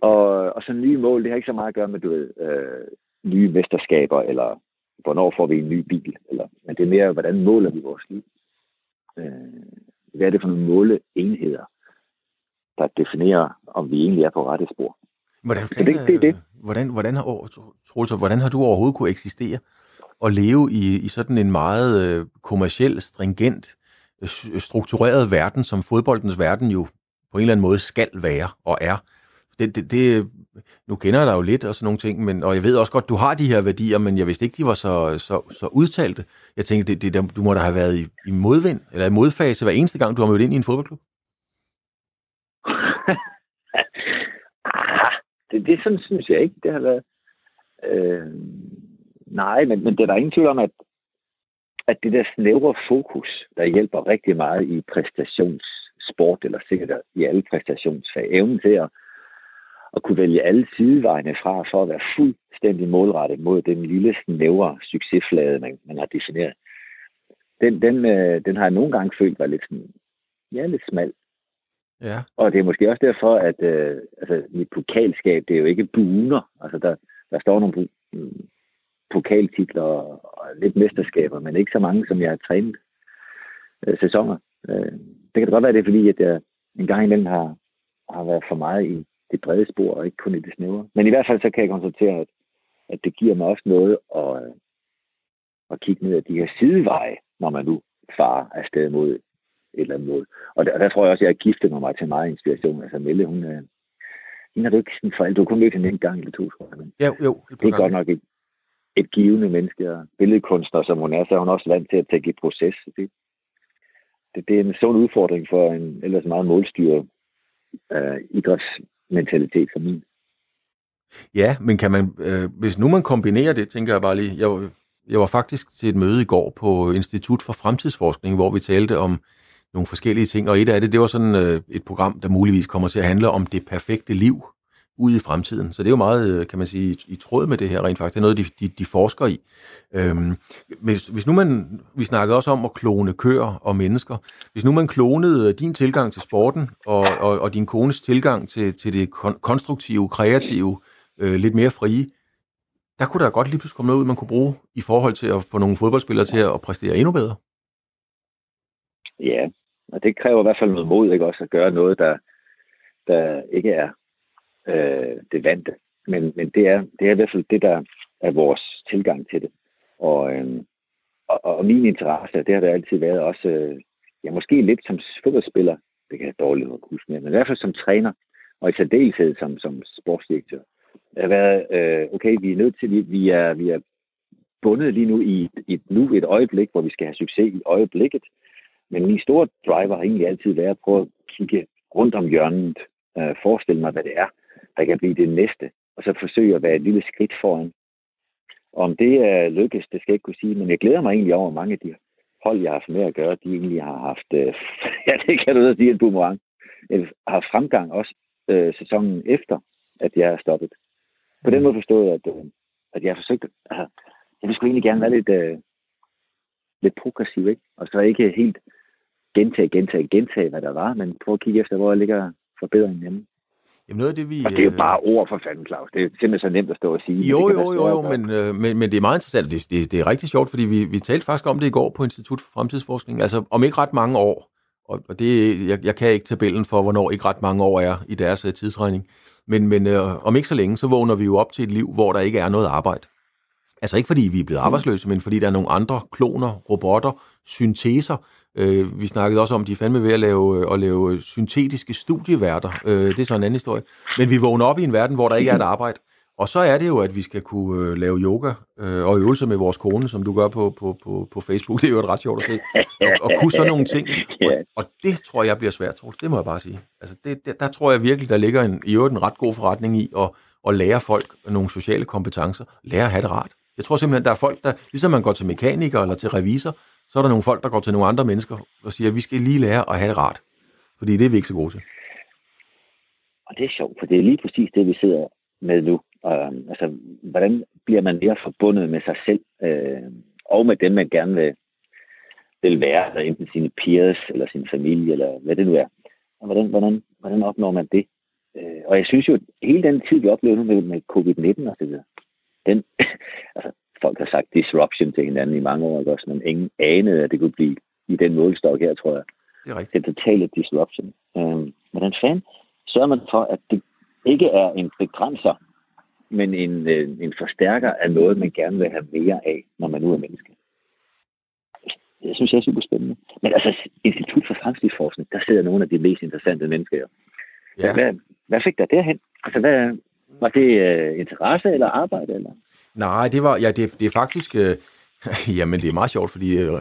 Speaker 2: Og, og så nye mål, det har ikke så meget at gøre med, du ved, øh, nye mesterskaber, eller hvornår får vi en ny bil, eller, men det er mere, hvordan måler vi vores liv. Øh, hvad er det for nogle måleenheder, der definerer, om vi egentlig er på rette spor.
Speaker 1: Hvordan, fanden, det, det, det, det. Hvordan, hvordan, har, Troels, hvordan har du overhovedet kunne eksistere og leve i, i sådan en meget øh, kommersiel, stringent, øh, øh, struktureret verden, som fodboldens verden jo på en eller anden måde skal være og er? Det, det, det, nu kender jeg dig jo lidt og sådan nogle ting, men, og jeg ved også godt, du har de her værdier, men jeg vidste ikke, de var så, så, så udtalte. Jeg tænkte, det, det, du må da have været i, i modvind, eller i modfase hver eneste gang, du har mødt ind i en fodboldklub.
Speaker 2: ah, det, det sådan synes jeg ikke, det har været. Øh, nej, men, men det er der ingen tvivl om, at, at det der snævre fokus, der hjælper rigtig meget i præstationssport, eller sikkert i alle præstationsfag, evnen til at, at kunne vælge alle sidevejene fra, for at være fuldstændig målrettet mod den lille snævre succesflade, man, man har defineret. Den, den, øh, den har jeg nogle gange følt var lidt sådan, ja, lidt smal.
Speaker 1: Ja.
Speaker 2: Og det er måske også derfor, at øh, altså, mit pokalskab, det er jo ikke buner. Altså, der, der står nogle pokaltitler og, og lidt mesterskaber, men ikke så mange, som jeg har trænet øh, sæsoner. Øh, det kan da godt være, det er fordi, at jeg en gang imellem har, har været for meget i det brede spor, og ikke kun i det snævre. Men i hvert fald så kan jeg konstatere, at, at det giver mig også noget at, at kigge ned af de her sideveje, når man nu farer afsted mod et eller andet mål. Og der, der tror jeg også, at jeg har giftet mig til meget inspiration. Altså Melle, hun, hende er du ikke sådan for Du har kun mødt hende en gang eller to, tror jeg. Men
Speaker 1: jo, jo.
Speaker 2: Det er godt nok et, et givende menneske. Og billedkunstner, som hun er, så er hun også vant til at tænke i proces. Det, det, det er en sund udfordring for en ellers meget målstyret øh, idrætsmentalitet for min.
Speaker 1: Ja, men kan man, øh, hvis nu man kombinerer det, tænker jeg bare lige, jeg, jeg var faktisk til et møde i går på Institut for Fremtidsforskning, hvor vi talte om nogle forskellige ting, og et af det, det var sådan øh, et program, der muligvis kommer til at handle om det perfekte liv ud i fremtiden. Så det er jo meget, øh, kan man sige, i, i tråd med det her rent faktisk. Det er noget, de, de, de forsker i. Øhm, hvis, hvis nu man, vi snakkede også om at klone køer og mennesker. Hvis nu man klonede din tilgang til sporten og, og, og din kones tilgang til, til det kon- konstruktive, kreative, øh, lidt mere frie, der kunne der godt lige pludselig komme noget ud, man kunne bruge i forhold til at få nogle fodboldspillere til at præstere endnu bedre.
Speaker 2: Ja, og det kræver i hvert fald noget mod, ikke også, at gøre noget, der, der ikke er øh, det vante. Men, men det, er, det er i hvert fald det, der er vores tilgang til det. Og, øh, og, og min interesse, det har det altid været også, øh, ja, måske lidt som fodboldspiller, det kan jeg dårligt huske mere, men i hvert fald som træner, og i særdeleshed som, som sportsdirektør. Det har været, øh, okay, vi er nødt til, vi, vi, er, vi er bundet lige nu i et, et, nu et øjeblik, hvor vi skal have succes i øjeblikket. Men min store driver har egentlig altid været at prøve at kigge rundt om hjørnet, øh, forestille mig, hvad det er, der kan blive det næste, og så forsøge at være et lille skridt foran. Om det er lykkes, det skal jeg ikke kunne sige, men jeg glæder mig egentlig over mange af de hold, jeg har haft med at gøre, de egentlig har haft, øh, ja, det kan du da sige, en boomerang, har fremgang også øh, sæsonen efter, at jeg er stoppet. På den måde forstået, at, øh, at jeg har forsøgt, altså, jeg vil sgu egentlig gerne være lidt, øh, lidt progressiv, ikke? Og så ikke helt gentage, gentage, gentage, hvad der var, men prøve at kigge efter, hvor ligger forbedringen hjemme.
Speaker 1: Jamen noget af det, vi...
Speaker 2: Og det er jo øh, bare ord for fanden, Claus. Det er simpelthen så nemt at stå og sige.
Speaker 1: Jo, jo, jo, jo, men, øh, men, men det er meget interessant. Det, det, det er rigtig sjovt, fordi vi, vi talte faktisk om det i går på Institut for Fremtidsforskning. Altså om ikke ret mange år, og, og det, jeg, jeg kan ikke tabellen for, hvornår ikke ret mange år er i deres uh, tidsregning, men, men øh, om ikke så længe, så vågner vi jo op til et liv, hvor der ikke er noget arbejde. Altså ikke fordi vi er blevet mm. arbejdsløse, men fordi der er nogle andre kloner, robotter, synteser. Øh, vi snakkede også om, at de er fandme ved at lave, øh, at lave syntetiske studieværter. Øh, det er så en anden historie. Men vi vågner op i en verden, hvor der ikke er et arbejde. Og så er det jo, at vi skal kunne øh, lave yoga øh, og øvelser med vores kone, som du gør på, på, på, på Facebook. Det er jo et ret sjovt at se. Og, og kunne sådan nogle ting. Og, og det tror jeg bliver svært, Troels. Det må jeg bare sige. Altså, det, det, der tror jeg virkelig, der ligger en, i øvrigt en ret god forretning i at, at lære folk nogle sociale kompetencer. Lære at have det rart. Jeg tror simpelthen, der er folk, der, ligesom man går til mekaniker eller til revisor, så er der nogle folk, der går til nogle andre mennesker og siger, at vi skal lige lære at have det rart. Fordi det er vi ikke så gode til.
Speaker 2: Og det er sjovt, for det er lige præcis det, vi sidder med nu. Øh, altså, hvordan bliver man mere forbundet med sig selv, øh, og med dem, man gerne vil, vil være, eller enten sine peers, eller sin familie, eller hvad det nu er. Og hvordan, hvordan, hvordan opnår man det? Øh, og jeg synes jo, hele den tid, vi oplevede med, med covid-19 og så videre, den, altså, folk har sagt disruption til hinanden i mange år, også, men ingen anede, at det kunne blive i den målstok her, tror jeg.
Speaker 1: Det er rigtigt.
Speaker 2: Den totale disruption. Øh, hvordan fanden sørger man for, at det ikke er en begrænser men en, øh, en forstærker af noget, man gerne vil have mere af, når man nu er menneske. Det synes jeg er super spændende. Men altså, Institut for Fremtidsforskning, der sidder nogle af de mest interessante mennesker. Ja. Hvad, hvad fik der derhen? Altså, hvad, var det uh, interesse eller arbejde? Eller?
Speaker 1: Nej, det var, ja, det, det er faktisk, øh, jamen det er meget sjovt, fordi øh,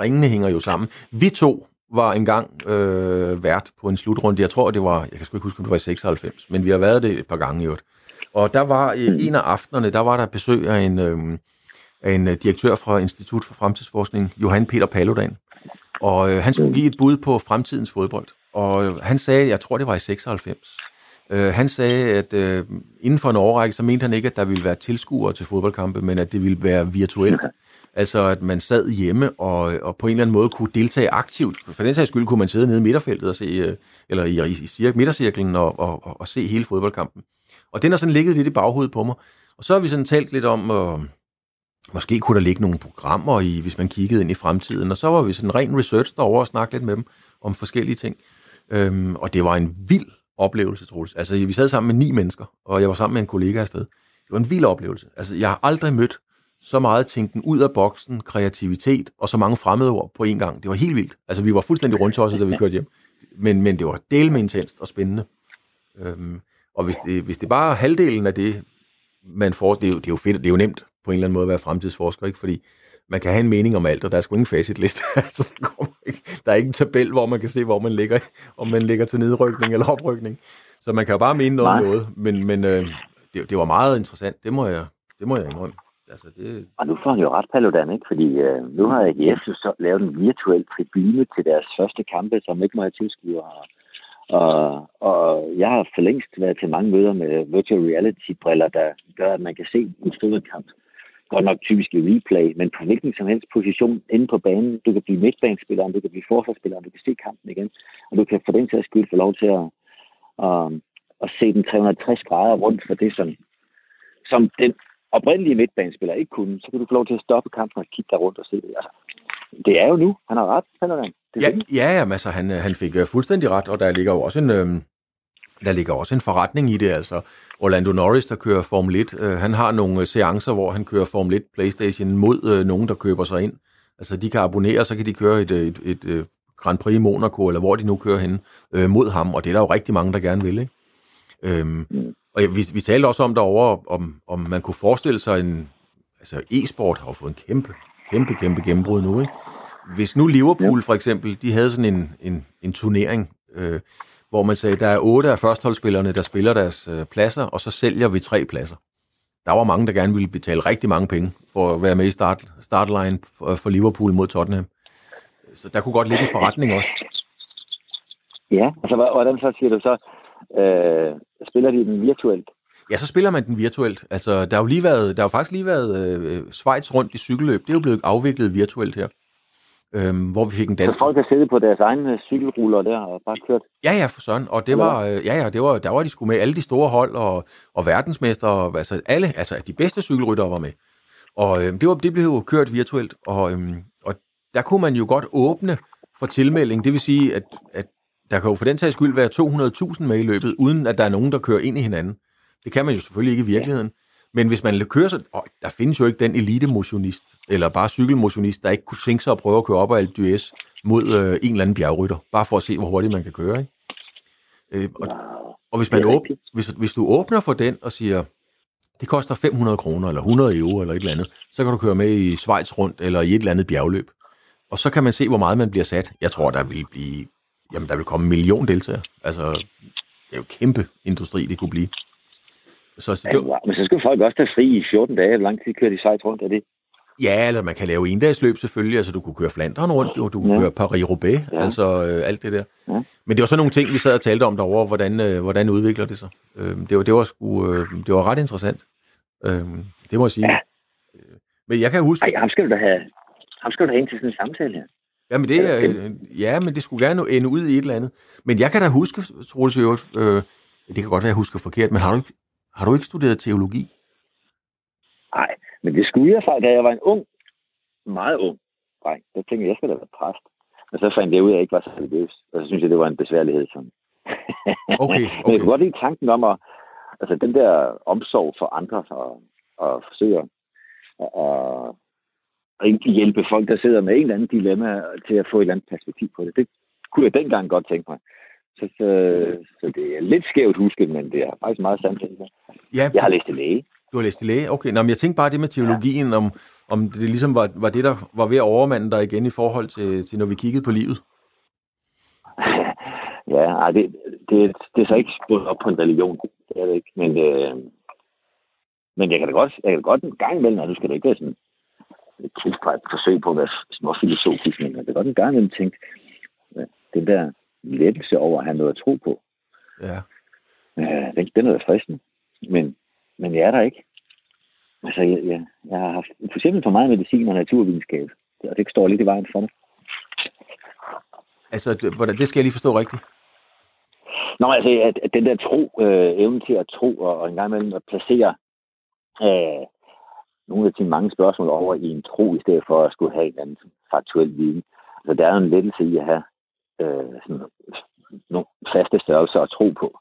Speaker 1: ringene hænger jo sammen. Vi to var engang øh, vært på en slutrunde. Jeg tror, det var, jeg kan sgu ikke huske, om det var i 96, men vi har været det et par gange i øvrigt. Og der var mm. en af aftenerne, der var der besøg af en, øh, af en øh, direktør fra Institut for Fremtidsforskning, Johan Peter Paludan. Og øh, han skulle mm. give et bud på fremtidens fodbold. Og øh, han sagde, jeg tror det var i 96, øh, han sagde, at øh, inden for en årrække, så mente han ikke, at der ville være tilskuere til fodboldkampe, men at det ville være virtuelt. Altså, at man sad hjemme og, og på en eller anden måde kunne deltage aktivt. For den sags skyld kunne man sidde nede i midterfeltet og se, øh, eller i, i, i midtercirklen og, og, og, og se hele fodboldkampen. Og den har sådan ligget lidt i baghovedet på mig. Og så har vi sådan talt lidt om, at måske kunne der ligge nogle programmer i, hvis man kiggede ind i fremtiden. Og så var vi sådan ren research derovre og snakkede lidt med dem om forskellige ting. Øhm, og det var en vild oplevelse, Troels. Altså, vi sad sammen med ni mennesker, og jeg var sammen med en kollega afsted. Det var en vild oplevelse. Altså, jeg har aldrig mødt så meget tænken ud af boksen, kreativitet og så mange fremmede ord på én gang. Det var helt vildt. Altså, vi var fuldstændig rundt også, da vi kørte hjem. Men, men det var del med intenst og spændende. Øhm, og hvis det, hvis det bare er halvdelen af det, man får, det er, jo, det er jo fedt, det er jo nemt på en eller anden måde at være fremtidsforsker, ikke? fordi man kan have en mening om alt, og der er sgu ingen facitliste. altså, der, kommer ikke, der er ikke en tabel, hvor man kan se, hvor man ligger, om man ligger til nedrykning eller oprykning. Så man kan jo bare mene noget om noget, men, men øh, det, det var meget interessant, det må jeg, det må jeg indrømme. Altså, det...
Speaker 2: Og nu får han jo ret Paludan, ikke? Fordi øh, nu har AGF jo så lavet en virtuel tribune til deres første kampe, som ikke må have tilskuere. Og, og jeg har for længst været til mange møder med virtual reality-briller, der gør, at man kan se en fodboldkamp. Godt nok typisk i replay, men på hvilken som helst position inde på banen. Du kan blive midtbanespiller, du kan blive forsvarsspiller, du kan se kampen igen. Og du kan for den sags skyld få lov til at, at, at se den 360 grader rundt for det, som, som den oprindelige midtbanespiller ikke kunne. Så kan du få lov til at stoppe kampen og kigge der rundt og se det. Altså, det er jo nu. Han har ret, Paludan.
Speaker 1: Ja, ja, ja altså, han, han fik øh, fuldstændig ret, og der ligger jo også en, øh, der ligger også en forretning i det. Altså, Orlando Norris, der kører Formel 1, øh, han har nogle øh, seancer, hvor han kører Formel 1 Playstation mod øh, nogen, der køber sig ind. Altså, de kan abonnere, så kan de køre et, et, et, et øh, Grand Prix i Monaco, eller hvor de nu kører hen, øh, mod ham, og det er der jo rigtig mange, der gerne vil, ikke? Øhm. Og vi, vi talte også om derovre, om, om man kunne forestille sig en... Altså, e-sport har jo fået en kæmpe, kæmpe, kæmpe gennembrud nu, ikke? Hvis nu Liverpool ja. for eksempel, de havde sådan en, en, en turnering, øh, hvor man sagde, der er otte af førsteholdsspillerne, der spiller deres øh, pladser, og så sælger vi tre pladser. Der var mange, der gerne ville betale rigtig mange penge for at være med i start, startline for, for Liverpool mod Tottenham. Så der kunne godt ligge en forretning også.
Speaker 2: Ja, altså hvordan så siger du så, øh, spiller de den virtuelt?
Speaker 1: Ja, så spiller man den virtuelt. Altså, der har jo lige været, der har jo faktisk lige været øh, Schweiz rundt i cykelløb. Det er jo blevet afviklet virtuelt her øhm, hvor vi fik en dansk...
Speaker 2: Så folk har siddet på deres egne cykelruller der og bare kørt?
Speaker 1: Ja, ja, for sådan. Og det var, øh, ja, ja, det var, der var de skulle med alle de store hold og, og verdensmester, og, altså alle, altså de bedste cykelryttere var med. Og øhm, det, var, det blev jo kørt virtuelt, og, øhm, og der kunne man jo godt åbne for tilmelding. Det vil sige, at, at der kan jo for den sags skyld være 200.000 med i løbet, uden at der er nogen, der kører ind i hinanden. Det kan man jo selvfølgelig ikke i virkeligheden. Ja. Men hvis man kører så... Og der findes jo ikke den elite-motionist, eller bare cykelmotionist, der ikke kunne tænke sig at prøve at køre op ad Alpe d'Huez mod øh, en eller anden bjergrytter, bare for at se, hvor hurtigt man kan køre. Ikke? Øh, og, og hvis, man åb, hvis, hvis du åbner for den og siger, det koster 500 kroner, eller 100 euro, eller et eller andet, så kan du køre med i Schweiz rundt, eller i et eller andet bjergløb. Og så kan man se, hvor meget man bliver sat. Jeg tror, der vil blive... Jamen, der vil komme en million deltagere. Altså, det er jo kæmpe industri, det kunne blive.
Speaker 2: Så, så, det, ja, men så skal folk også tage fri i 14 dage. Hvor lang tid kører de sejt rundt? Er det?
Speaker 1: Ja, eller man kan lave endagsløb selvfølgelig. Altså, du kunne køre Flandern rundt, jo. du kunne ja. køre Paris-Roubaix, ja. altså øh, alt det der. Ja. Men det var så nogle ting, vi sad og talte om derovre, hvordan, øh, hvordan udvikler det sig. Øh, det, var, det, var sgu, øh, det var ret interessant. Øh, det må jeg sige. Ja. Øh, men jeg kan huske...
Speaker 2: Ej, ham skal du da have, ham skal du have ind til sådan en samtale her.
Speaker 1: Ja, men det, ja, men det skulle gerne ende ud i et eller andet. Men jeg kan da huske, Troels øh, det kan godt være, at jeg husker forkert, men har du, har du ikke studeret teologi?
Speaker 2: Nej, men det skulle jeg faktisk, da jeg var en ung, meget ung dreng. Der tænkte jeg, jeg skal da være præst. Men så fandt jeg ud af, at jeg ikke var så religiøs. Og så synes jeg, det var en besværlighed. Sådan.
Speaker 1: Okay, okay.
Speaker 2: men jeg kunne godt lide tanken om at, altså den der omsorg for andre, og, og forsøge at, og, og hjælpe folk, der sidder med en eller anden dilemma, til at få et eller andet perspektiv på det. Det kunne jeg dengang godt tænke mig. Så, så, så det er lidt skævt husket, men det er faktisk meget sandt. Ja, jeg har læst til læge.
Speaker 1: Du har læst til læge? Okay. Nå, men jeg tænkte bare det med teologien, ja. om, om det ligesom var, var det, der var ved at overmande dig igen i forhold til, til når vi kiggede på livet.
Speaker 2: Ja, ej, det, det, det er så ikke spurgt op på en religion. Det er det ikke. Men, øh, men jeg kan da godt, jeg kan da godt en gang imellem, og du skal da ikke være sådan et forsøg på at være småfilosofisk, men jeg kan godt en gang imellem tænke, den der lettelse over at have noget at tro på.
Speaker 1: Ja.
Speaker 2: Øh, den, den er da fristende. Men, men jeg er der ikke. Altså, jeg, jeg, jeg har haft for eksempel for meget medicin og naturvidenskab, og det står lidt i vejen for mig.
Speaker 1: Altså, hvordan, det skal jeg lige forstå rigtigt.
Speaker 2: Nå, altså, at, at den der tro, øh, evnen til at tro, og, og en gang imellem at placere øh, nogle af de mange spørgsmål over i en tro, i stedet for at skulle have en anden faktuel viden. Altså, der er en lettelse i at have øh, sådan, nogle faste størrelser at tro på.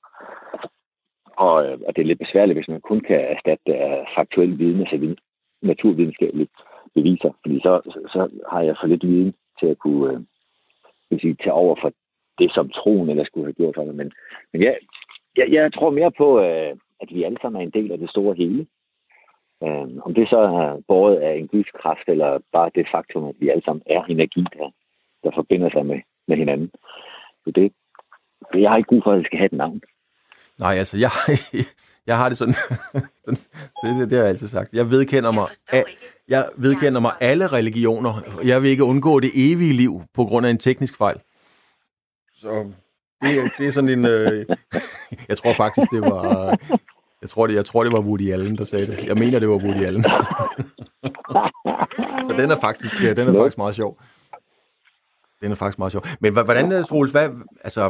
Speaker 2: Og, øh, og det er lidt besværligt, hvis man kun kan erstatte det af faktuel viden, altså naturvidenskabelige beviser, fordi så, så har jeg for lidt viden til at kunne øh, sige, tage over for det, som troen eller skulle have gjort for mig. Men, men jeg, jeg, jeg tror mere på, øh, at vi alle sammen er en del af det store hele. Øh, om det så er båret af en gudskraft, eller bare det faktum, at vi alle sammen er energi, der, der forbinder sig med, med hinanden. Så det, jeg har ikke brug for, at det skal have et navn.
Speaker 1: Nej, altså, jeg, jeg har det sådan, det, det, det har jeg altid sagt. Jeg vedkender mig, jeg, jeg vedkender mig alle religioner. Jeg vil ikke undgå det evige liv på grund af en teknisk fejl. Så det, det er sådan en... Øh, jeg tror faktisk, det var... Jeg tror, det, jeg tror, det var Woody Allen, der sagde det. Jeg mener, det var Woody Allen. så den er faktisk, den er faktisk meget sjov. Den er faktisk meget sjov. Men hvordan, Troels, hvad, altså,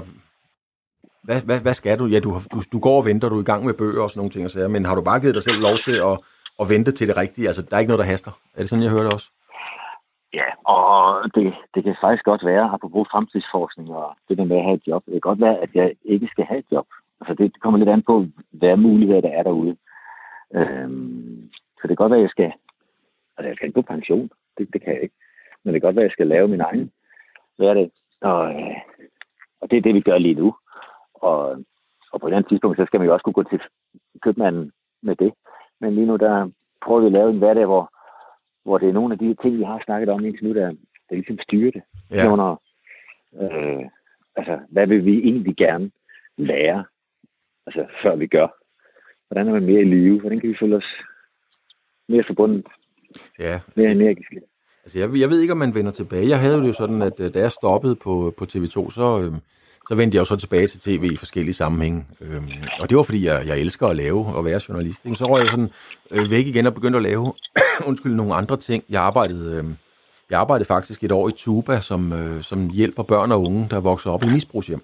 Speaker 1: hvad, hvad, hvad skal du? Ja, du, du, du går og venter, du er i gang med bøger og sådan nogle ting, og sager, men har du bare givet dig selv lov til at, at vente til det rigtige? Altså, der er ikke noget, der haster. Er det sådan, jeg hørte også?
Speaker 2: Ja, og det, det kan faktisk godt være, apropos fremtidsforskning og det der med at have et job, det kan godt være, at jeg ikke skal have et job. Altså det kommer lidt an på, hvad muligheder der er derude. Øhm, så det kan godt være, at jeg skal, altså jeg skal ikke på pension, det, det kan jeg ikke. Men det kan godt være, at jeg skal lave min egen. Er det, og, øh, og det er det, vi gør lige nu. Og, og på et andet tidspunkt, så skal man jo også kunne gå til købmanden med det. Men lige nu, der prøver vi at lave en hverdag, hvor, hvor det er nogle af de ting, vi har snakket om indtil nu, der, der ligesom styrer det. Ja. Under, øh, altså, hvad vil vi egentlig gerne lære, altså, før vi gør? Hvordan er man mere i live? Hvordan kan vi føle os mere forbundet?
Speaker 1: Ja.
Speaker 2: Mere energiske?
Speaker 1: Altså, jeg, jeg ved ikke, om man vender tilbage. Jeg havde det jo sådan, at øh, da jeg stoppede på, på TV2, så, øh, så vendte jeg jo så tilbage til tv i forskellige sammenhænge. Øhm, og det var, fordi jeg, jeg elsker at lave og være journalist. Ikke? Så røg jeg sådan øh, væk igen og begyndte at lave undskyld, nogle andre ting. Jeg arbejdede, øh, jeg arbejdede faktisk et år i Tuba, som, øh, som hjælper børn og unge, der vokser op i misbrugshjem.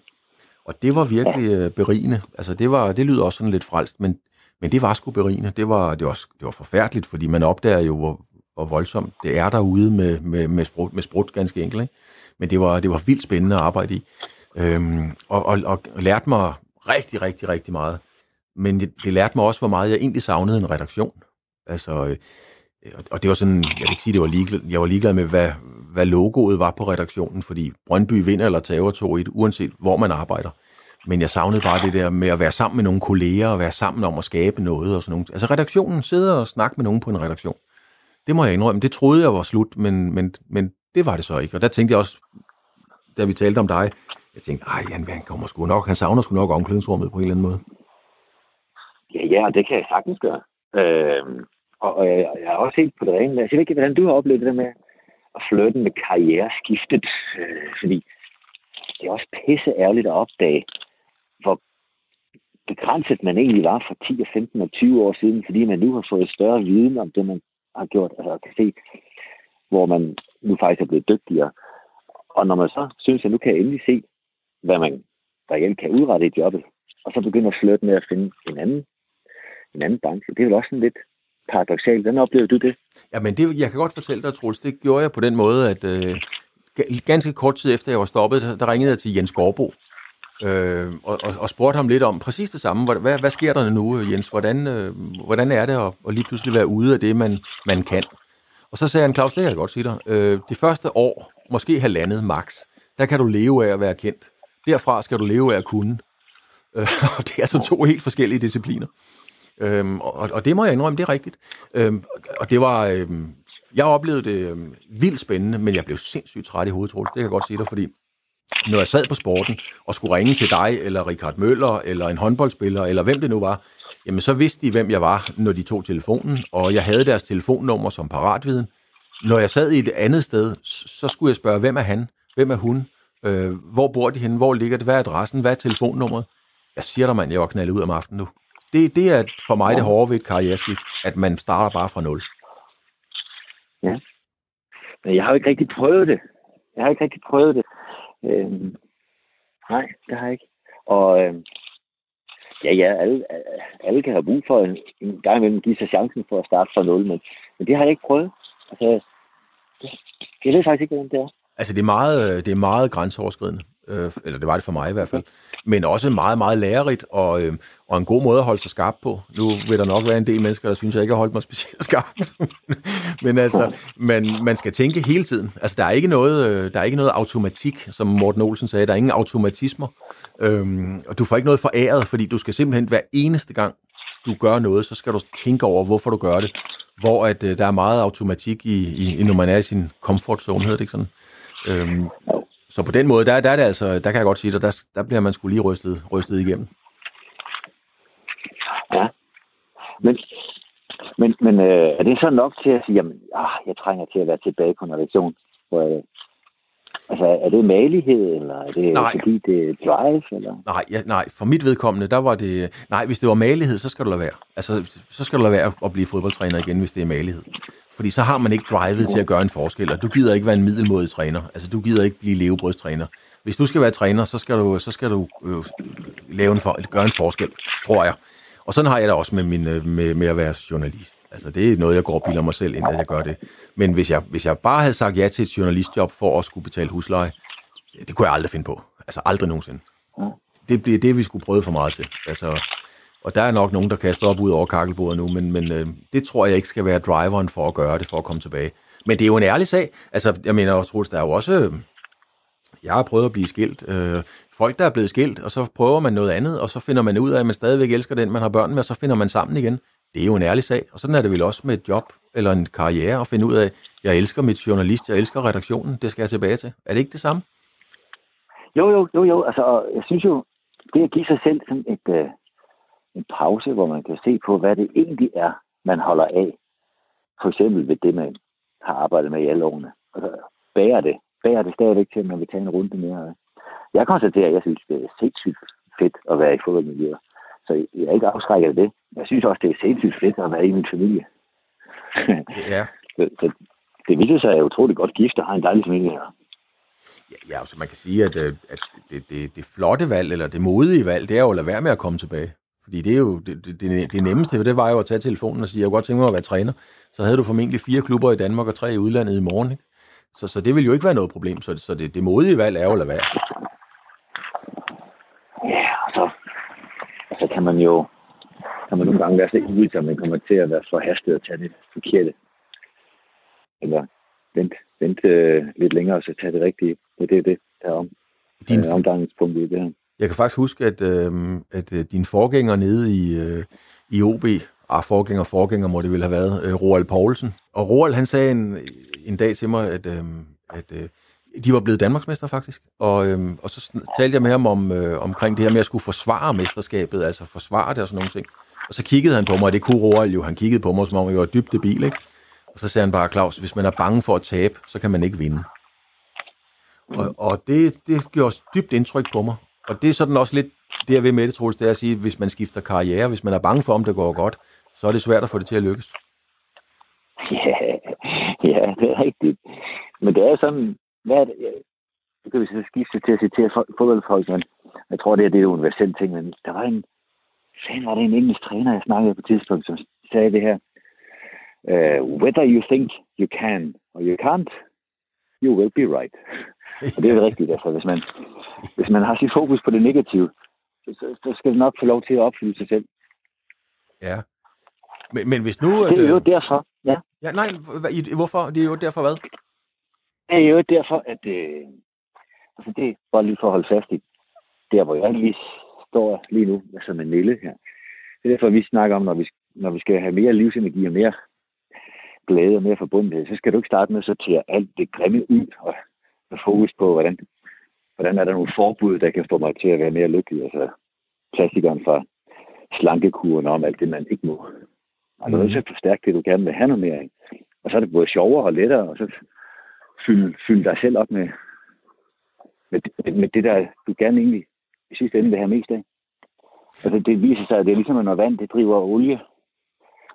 Speaker 1: Og det var virkelig øh, berigende. Altså, det, var, det lyder også sådan lidt frelst, men, men det var sgu berigende. Det var, det, var, det var forfærdeligt, fordi man opdager jo, hvor, hvor voldsomt det er derude med, med, med, sprut, med sprut, ganske enkelt. Ikke? Men det var, det var vildt spændende at arbejde i. Øhm, og, og, og lærte mig rigtig, rigtig, rigtig meget. Men det, det lærte mig også, hvor meget jeg egentlig savnede en redaktion. Altså, øh, og det var sådan, jeg vil ikke sige, det var ligeglad, jeg var ligeglad med, hvad, hvad logoet var på redaktionen, fordi Brøndby vinder eller taber 2-1, uanset hvor man arbejder. Men jeg savnede bare det der med at være sammen med nogle kolleger, og være sammen om at skabe noget og sådan noget. Altså redaktionen, sidder og snakke med nogen på en redaktion. Det må jeg indrømme. Det troede jeg var slut, men, men, men det var det så ikke. Og der tænkte jeg også, da vi talte om dig, jeg tænkte, ej, Jan, han kommer sgu nok, han savner sgu nok omklædningsrummet på en eller anden måde.
Speaker 2: Ja, ja, det kan jeg sagtens gøre. Øh, og, og jeg, jeg er også helt på det rene. Jeg ved ikke, hvordan du har oplevet det der med at flytte med karriereskiftet. Øh, fordi det er også pisse ærgerligt at opdage, hvor begrænset man egentlig var for 10, 15 og 20 år siden, fordi man nu har fået større viden om det, man har gjort. Altså kan se, hvor man nu faktisk er blevet dygtigere. Og når man så synes, at nu kan jeg endelig se, hvad man reelt kan udrette i jobbet, og så begynder at flytte med at finde en anden, en anden branche, det er vel også sådan lidt paradoxalt. Hvordan oplever du det?
Speaker 1: Ja, men det, jeg kan godt fortælle dig, Troels, det gjorde jeg på den måde, at øh, ganske kort tid efter jeg var stoppet, der ringede jeg til Jens Gårdbo, øh, og, og, og spurgte ham lidt om præcis det samme. Hvad, hvad sker der nu, Jens? Hvordan, øh, hvordan er det at, at lige pludselig være ude af det, man, man kan? Og så sagde han, Claus, det kan jeg godt sige dig. Øh, det første år, måske halvandet max, der kan du leve af at være kendt. Derfra skal du leve af at kunne. Øh, og det er altså to helt forskellige discipliner. Øhm, og, og det må jeg indrømme, det er rigtigt. Øhm, og det var... Øhm, jeg oplevede det øhm, vildt spændende, men jeg blev sindssygt træt i hovedet, Troels. Det kan jeg godt sige dig, fordi når jeg sad på sporten og skulle ringe til dig, eller Richard Møller, eller en håndboldspiller, eller hvem det nu var, jamen så vidste de, hvem jeg var, når de tog telefonen, og jeg havde deres telefonnummer som paratviden. Når jeg sad i et andet sted, så skulle jeg spørge, hvem er han? Hvem er hun? Øh, hvor bor de henne? Hvor ligger det? Hvad er adressen? Hvad er telefonnummeret? Jeg siger dig, mand, jeg var knaldet ud om aftenen nu. Det, det er for mig det hårde ved et karriereskift, at man starter bare fra nul.
Speaker 2: Ja. Men jeg har jo ikke rigtig prøvet det. Jeg har ikke rigtig prøvet det. Øhm, nej, det har jeg ikke. Og øhm, ja, ja, alle, alle kan have brug for en, en gang imellem give sig chancen for at starte fra nul, men, men det har jeg ikke prøvet. Altså, det, jeg ved faktisk ikke, hvordan det er.
Speaker 1: Altså, det er meget, øh, det er meget grænseoverskridende øh, eller det var det for mig i hvert fald, men også meget, meget lærerigt, og, øh, og en god måde at holde sig skarp på. Nu vil der nok være en del mennesker, der synes, jeg ikke har holdt mig specielt skarp. men altså, man, man skal tænke hele tiden. Altså, der er ikke noget, øh, der er ikke noget automatik, som Morten Olsen sagde. Der er ingen automatismer. Øhm, og du får ikke noget foræret, fordi du skal simpelthen hver eneste gang, du gør noget, så skal du tænke over, hvorfor du gør det. Hvor at, øh, der er meget automatik i, i, når man er i sin comfort zone, hedder det ikke sådan? Øhm, så på den måde, der, der er det altså, der kan jeg godt sige, dig, der, der bliver man skulle lige rystet, rystet igennem.
Speaker 2: Ja, Men, men, men øh, er det så nok til at sige, jamen, ah, jeg trænger til at være tilbage på en redaktion, hvor jeg, Altså, er det malighed, eller er det nej. fordi det er drive? Eller?
Speaker 1: Nej, ja, nej, for mit vedkommende, der var det... Nej, hvis det var malighed, så skal du lade være. Altså, så skal du lade være at blive fodboldtræner igen, hvis det er malighed. Fordi så har man ikke drivet til at gøre en forskel, og du gider ikke være en middelmodig træner. Altså, du gider ikke blive levebrødstræner. Hvis du skal være træner, så skal du, så skal du øh, lave en for, gøre en forskel, tror jeg. Og sådan har jeg det også med, min, øh, med, med at være journalist. Altså, det er noget, jeg går og bilder mig selv ind, at jeg gør det. Men hvis jeg, hvis jeg bare havde sagt ja til et journalistjob for at skulle betale husleje, det kunne jeg aldrig finde på. Altså, aldrig nogensinde. Det bliver det, vi skulle prøve for meget til. Altså, og der er nok nogen, der kaster op ud over kakkelbordet nu, men, men øh, det tror jeg ikke skal være driveren for at gøre det, for at komme tilbage. Men det er jo en ærlig sag. Altså, jeg mener, Troels, der er jo også... Jeg har prøvet at blive skilt. Øh, folk, der er blevet skilt, og så prøver man noget andet, og så finder man ud af, at man stadigvæk elsker den, man har børn med, og så finder man sammen igen. Det er jo en ærlig sag, og sådan er det vel også med et job eller en karriere at finde ud af, jeg elsker mit journalist, jeg elsker redaktionen, det skal jeg tilbage til. Er det ikke det samme?
Speaker 2: Jo, jo, jo, jo. Altså, jeg synes jo, det at give sig selv sådan et, øh, en pause, hvor man kan se på, hvad det egentlig er, man holder af. For eksempel ved det, man har arbejdet med i alle årene. Altså, bærer det. Bærer det stadigvæk til, at man vil tage en runde mere. Jeg konstaterer, at jeg synes, det er sindssygt fedt at være i fodboldmiljøet. Så jeg er ikke afskrækket af det. Jeg synes også, det er sindssygt fedt at være i min familie.
Speaker 1: Ja.
Speaker 2: så, så det viser sig, at jeg er utroligt godt gift og har en dejlig familie her.
Speaker 1: Ja, ja altså man kan sige, at, øh, at det, det, det flotte valg, eller det modige valg, det er jo at lade være med at komme tilbage. Fordi det er jo det, det, det, det nemmeste, det var jo at tage telefonen og sige, jeg kunne godt tænke mig at være træner. Så havde du formentlig fire klubber i Danmark og tre i udlandet i morgen. Ikke? Så, så det vil jo ikke være noget problem. Så, så det, det modige valg er jo at lade være.
Speaker 2: Ja, og så, og så kan man jo kan man nogle gange være så ivrig, at man kommer til at være forhastet og tage det forkerte. Eller vente, vente øh, lidt længere og så tage det rigtige. Det er det, der er om. Din... Øh, omdannelsespunkt i det her.
Speaker 1: Jeg kan faktisk huske, at, øh, at øh, din forgænger nede i, øh, i OB, ah, forgænger, forgænger må det ville have været, øh, Roald Poulsen. Og Roald, han sagde en, en dag til mig, at, øh, at øh, de var blevet Danmarksmester faktisk. Og, øh, og så talte jeg med ham om, øh, omkring det her med at skulle forsvare mesterskabet, altså forsvare det og sådan nogle ting. Og så kiggede han på mig, og det kunne Roald jo. Han kiggede på mig, som om jeg var dybt debil, ikke? Og så sagde han bare, Claus, hvis man er bange for at tabe, så kan man ikke vinde. Og, og det, det gjorde dybt indtryk på mig. Og det er sådan også lidt det, jeg vil med det, Troels, det er at sige, hvis man skifter karriere, hvis man er bange for, om det går godt, så er det svært at få det til at lykkes.
Speaker 2: Ja, ja det er rigtigt. Men det er sådan, hvad er det, så kan vi så skifte til at citere fodboldfolk, men jeg tror, det er det universelt ting, men der var en, fanden var det en engelsk træner, jeg snakkede på et tidspunkt, som sagde det her, uh, whether you think you can or you can't, you will be right. Og det er rigtigt, altså, hvis man, hvis man har sit fokus på det negative, så, så, så skal det nok få lov til at opfylde sig selv.
Speaker 1: Ja. Men, men hvis nu...
Speaker 2: At, det er jo øh, derfor, ja.
Speaker 1: ja nej, hvorfor? Det er jo derfor hvad?
Speaker 2: Det er jo derfor, at... Øh, altså det er bare lige for at holde fast i, der hvor jeg lige står lige nu, altså med Nille her. Det er derfor, vi snakker om, når vi, når vi skal have mere livsenergi og mere glæde og mere forbundethed, så skal du ikke starte med at sortere alt det grimme ud og med fokus på, hvordan, hvordan er der nogle forbud, der kan få mig til at være mere lykkelig. Altså klassikeren fra slankekuren om alt det, man ikke må. Og mm. så forstærke det, du gerne vil have noget mere af. Og så er det både sjovere og lettere, og så fylde, fylde dig selv op med, med, med det, der du gerne egentlig i sidste ende vil have mest af. Altså det viser sig, at det er ligesom, når vand det driver olie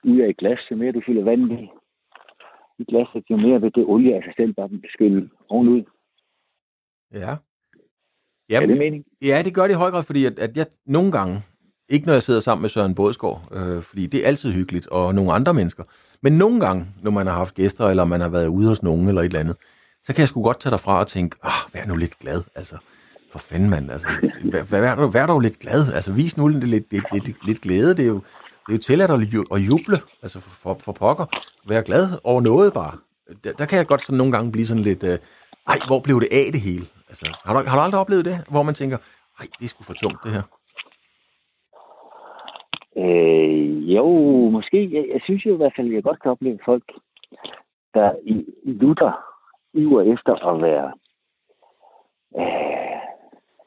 Speaker 2: ud af et glas, jo mere du fylder vand i, i glasset, jo mere vil det olie af sig selv bare skylle ovenud.
Speaker 1: Ja.
Speaker 2: Jamen, er det mening?
Speaker 1: Ja, det gør det i høj grad, fordi at, at jeg nogle gange, ikke når jeg sidder sammen med Søren Bådsgaard, øh, fordi det er altid hyggeligt, og nogle andre mennesker, men nogle gange, når man har haft gæster, eller man har været ude hos nogen, eller et eller andet, så kan jeg sgu godt tage derfra og tænke, ah, vær nu lidt glad, altså, for fanden mand, altså, vær, vær, vær, vær dog lidt glad, altså, vis nu lidt, lidt, lidt, lidt, lidt glæde, det er jo, det er jo tilladt at juble, altså for, for, for pokker, Vær glad over noget bare. Der, der kan jeg godt sådan nogle gange blive sådan lidt, øh, ej, hvor blev det af det hele? Altså, har, du, har du aldrig oplevet det, hvor man tænker, ej, det er sgu for tungt, det her?
Speaker 2: Øh, jo, måske. Jeg, jeg synes jo i hvert fald, at jeg godt kan opleve folk, der i, lutter iver efter at være øh,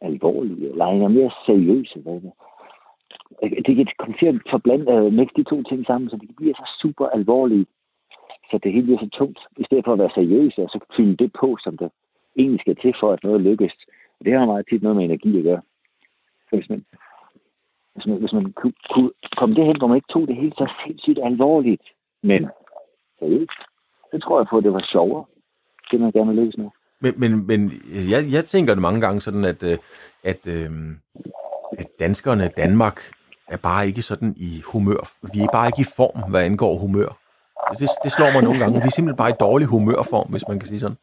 Speaker 2: alvorlige, eller er mere seriøse. Hvad det. Øh, det kan komme til at forblande, øh, de to ting sammen, så det bliver så super alvorligt, så det hele bliver så tungt, i stedet for at være seriøs, og så fylde det på, som det egentlig skal til for, at noget lykkes. Og det har meget tit noget med energi at gøre. Så hvis man, hvis man, hvis man kunne, kunne komme derhen, hvor man ikke tog det helt så sindssygt alvorligt, men seriøst, så tror jeg på, at det var sjovere. Det man gerne vil lykkes med.
Speaker 1: Men, men, men jeg, jeg tænker det mange gange sådan, at, øh, at, øh, at danskerne, Danmark, er bare ikke sådan i humør. Vi er bare ikke i form, hvad angår humør. Det, det slår mig nogle gange. Vi er simpelthen bare i dårlig humørform, hvis man kan sige sådan.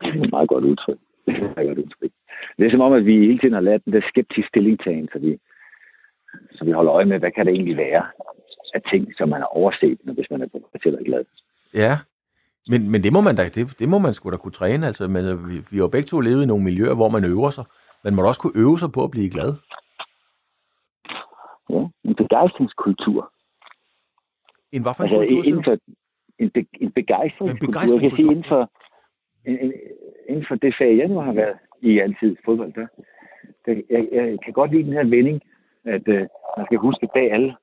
Speaker 2: Det er et meget godt udtryk. Det er, meget godt udtryk. Det er som om, at vi hele tiden har lært den der skeptisk stillingtagen, så vi, så vi holder øje med, hvad kan det egentlig være af ting, som man har overset, hvis man er at glad.
Speaker 1: Ja, men, men det må man da, det, det må man sgu da kunne træne. Altså, men, vi, vi har jo begge to levet i nogle miljøer, hvor man øver sig. Man må da også kunne øve sig på at blive glad.
Speaker 2: Ja, en begejstringskultur.
Speaker 1: En hvad for en altså, kultur,
Speaker 2: inden for, en, be, en begejstringskultur. En begejstringskultur. Jeg kan sige, inden for, inden for det fag, jeg nu har været i altid fodbold, der, Det, jeg, jeg kan godt lide den her vending, at øh, man skal huske bag alle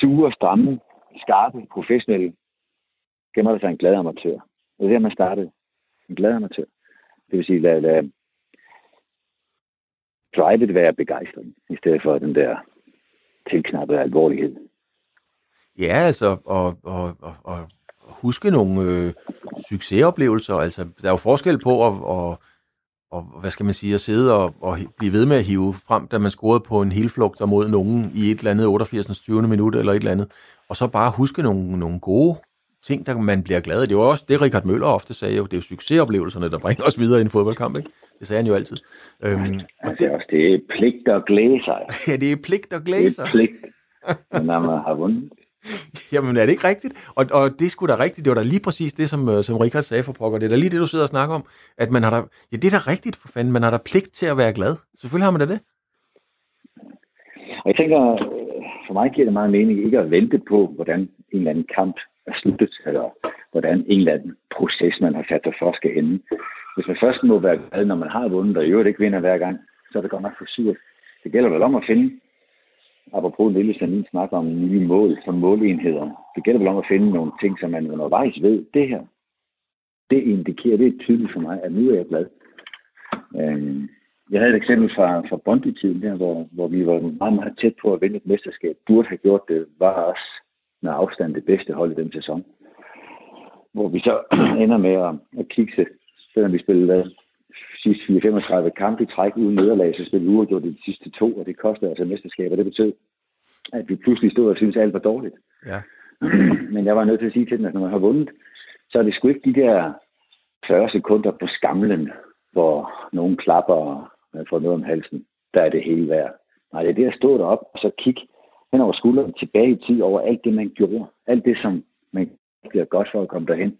Speaker 2: sure, stramme, skarpe, professionelle gemmer der sig en glad amatør. Det er der, man startede. En glad amatør. Det vil sige, lad, lad drivet være begejstring, i stedet for den der tilknappede alvorlighed.
Speaker 1: Ja, altså, og, og, og, og huske nogle øh, succesoplevelser. Altså, der er jo forskel på at, og, og, hvad skal man sige, at sidde og, og blive ved med at hive frem, da man scorede på en helflugt mod nogen i et eller andet 88. 20. minut eller et eller andet, og så bare huske nogle, nogle gode ting, der man bliver glad af. Det var også det, Richard Møller ofte sagde jo. Det er jo succesoplevelserne, der bringer os videre i en fodboldkamp, ikke? Det sagde han jo altid.
Speaker 2: Øhm, og det, også, det er pligt at glæde sig.
Speaker 1: ja, det er pligt at glæde sig.
Speaker 2: Det er pligt, når man har vundet.
Speaker 1: Jamen, er det ikke rigtigt? Og, og det skulle da rigtigt. Det var da lige præcis det, som, øh, som Richard sagde for pokker. Det er da lige det, du sidder og snakker om. At man har da, ja, det er da rigtigt for fanden. Man har da pligt til at være glad. Selvfølgelig har man da det.
Speaker 2: Og jeg tænker, øh, for mig giver det meget mening ikke at vente på, hvordan en eller anden kamp er sluttet, eller hvordan en eller anden proces, man har sat sig for, skal ende. Hvis man først må være glad, når man har vundet, og i øvrigt ikke vinder hver gang, så er det godt nok for surt. Det gælder vel om at finde, apropos en lille sanin snakker om nye mål som målenheder. Det gælder vel om at finde nogle ting, som man undervejs ved, det her, det indikerer, det er tydeligt for mig, at nu er jeg glad. Øhm, jeg havde et eksempel fra, fra Bondi-tiden der, hvor, hvor vi var meget, meget tæt på at vinde et mesterskab. Burde have gjort det, var os med afstand det bedste hold i den sæson. Hvor vi så ender med at, at kigge, selvom vi spillede sidste 4-35 kampe i træk uden nederlag, så spillede vi uafgjort de sidste to, og det kostede altså mesterskab, og det betød, at vi pludselig stod og syntes, at alt var dårligt.
Speaker 1: Ja.
Speaker 2: Men jeg var nødt til at sige til dem, at når man har vundet, så er det sgu ikke de der 40 sekunder på skamlen, hvor nogen klapper og får noget om halsen, der er det hele værd. Nej, det er det at stå derop og så kigge hen over skulderen tilbage i tid over alt det, man gjorde. Alt det, som man bliver godt for at komme derhen.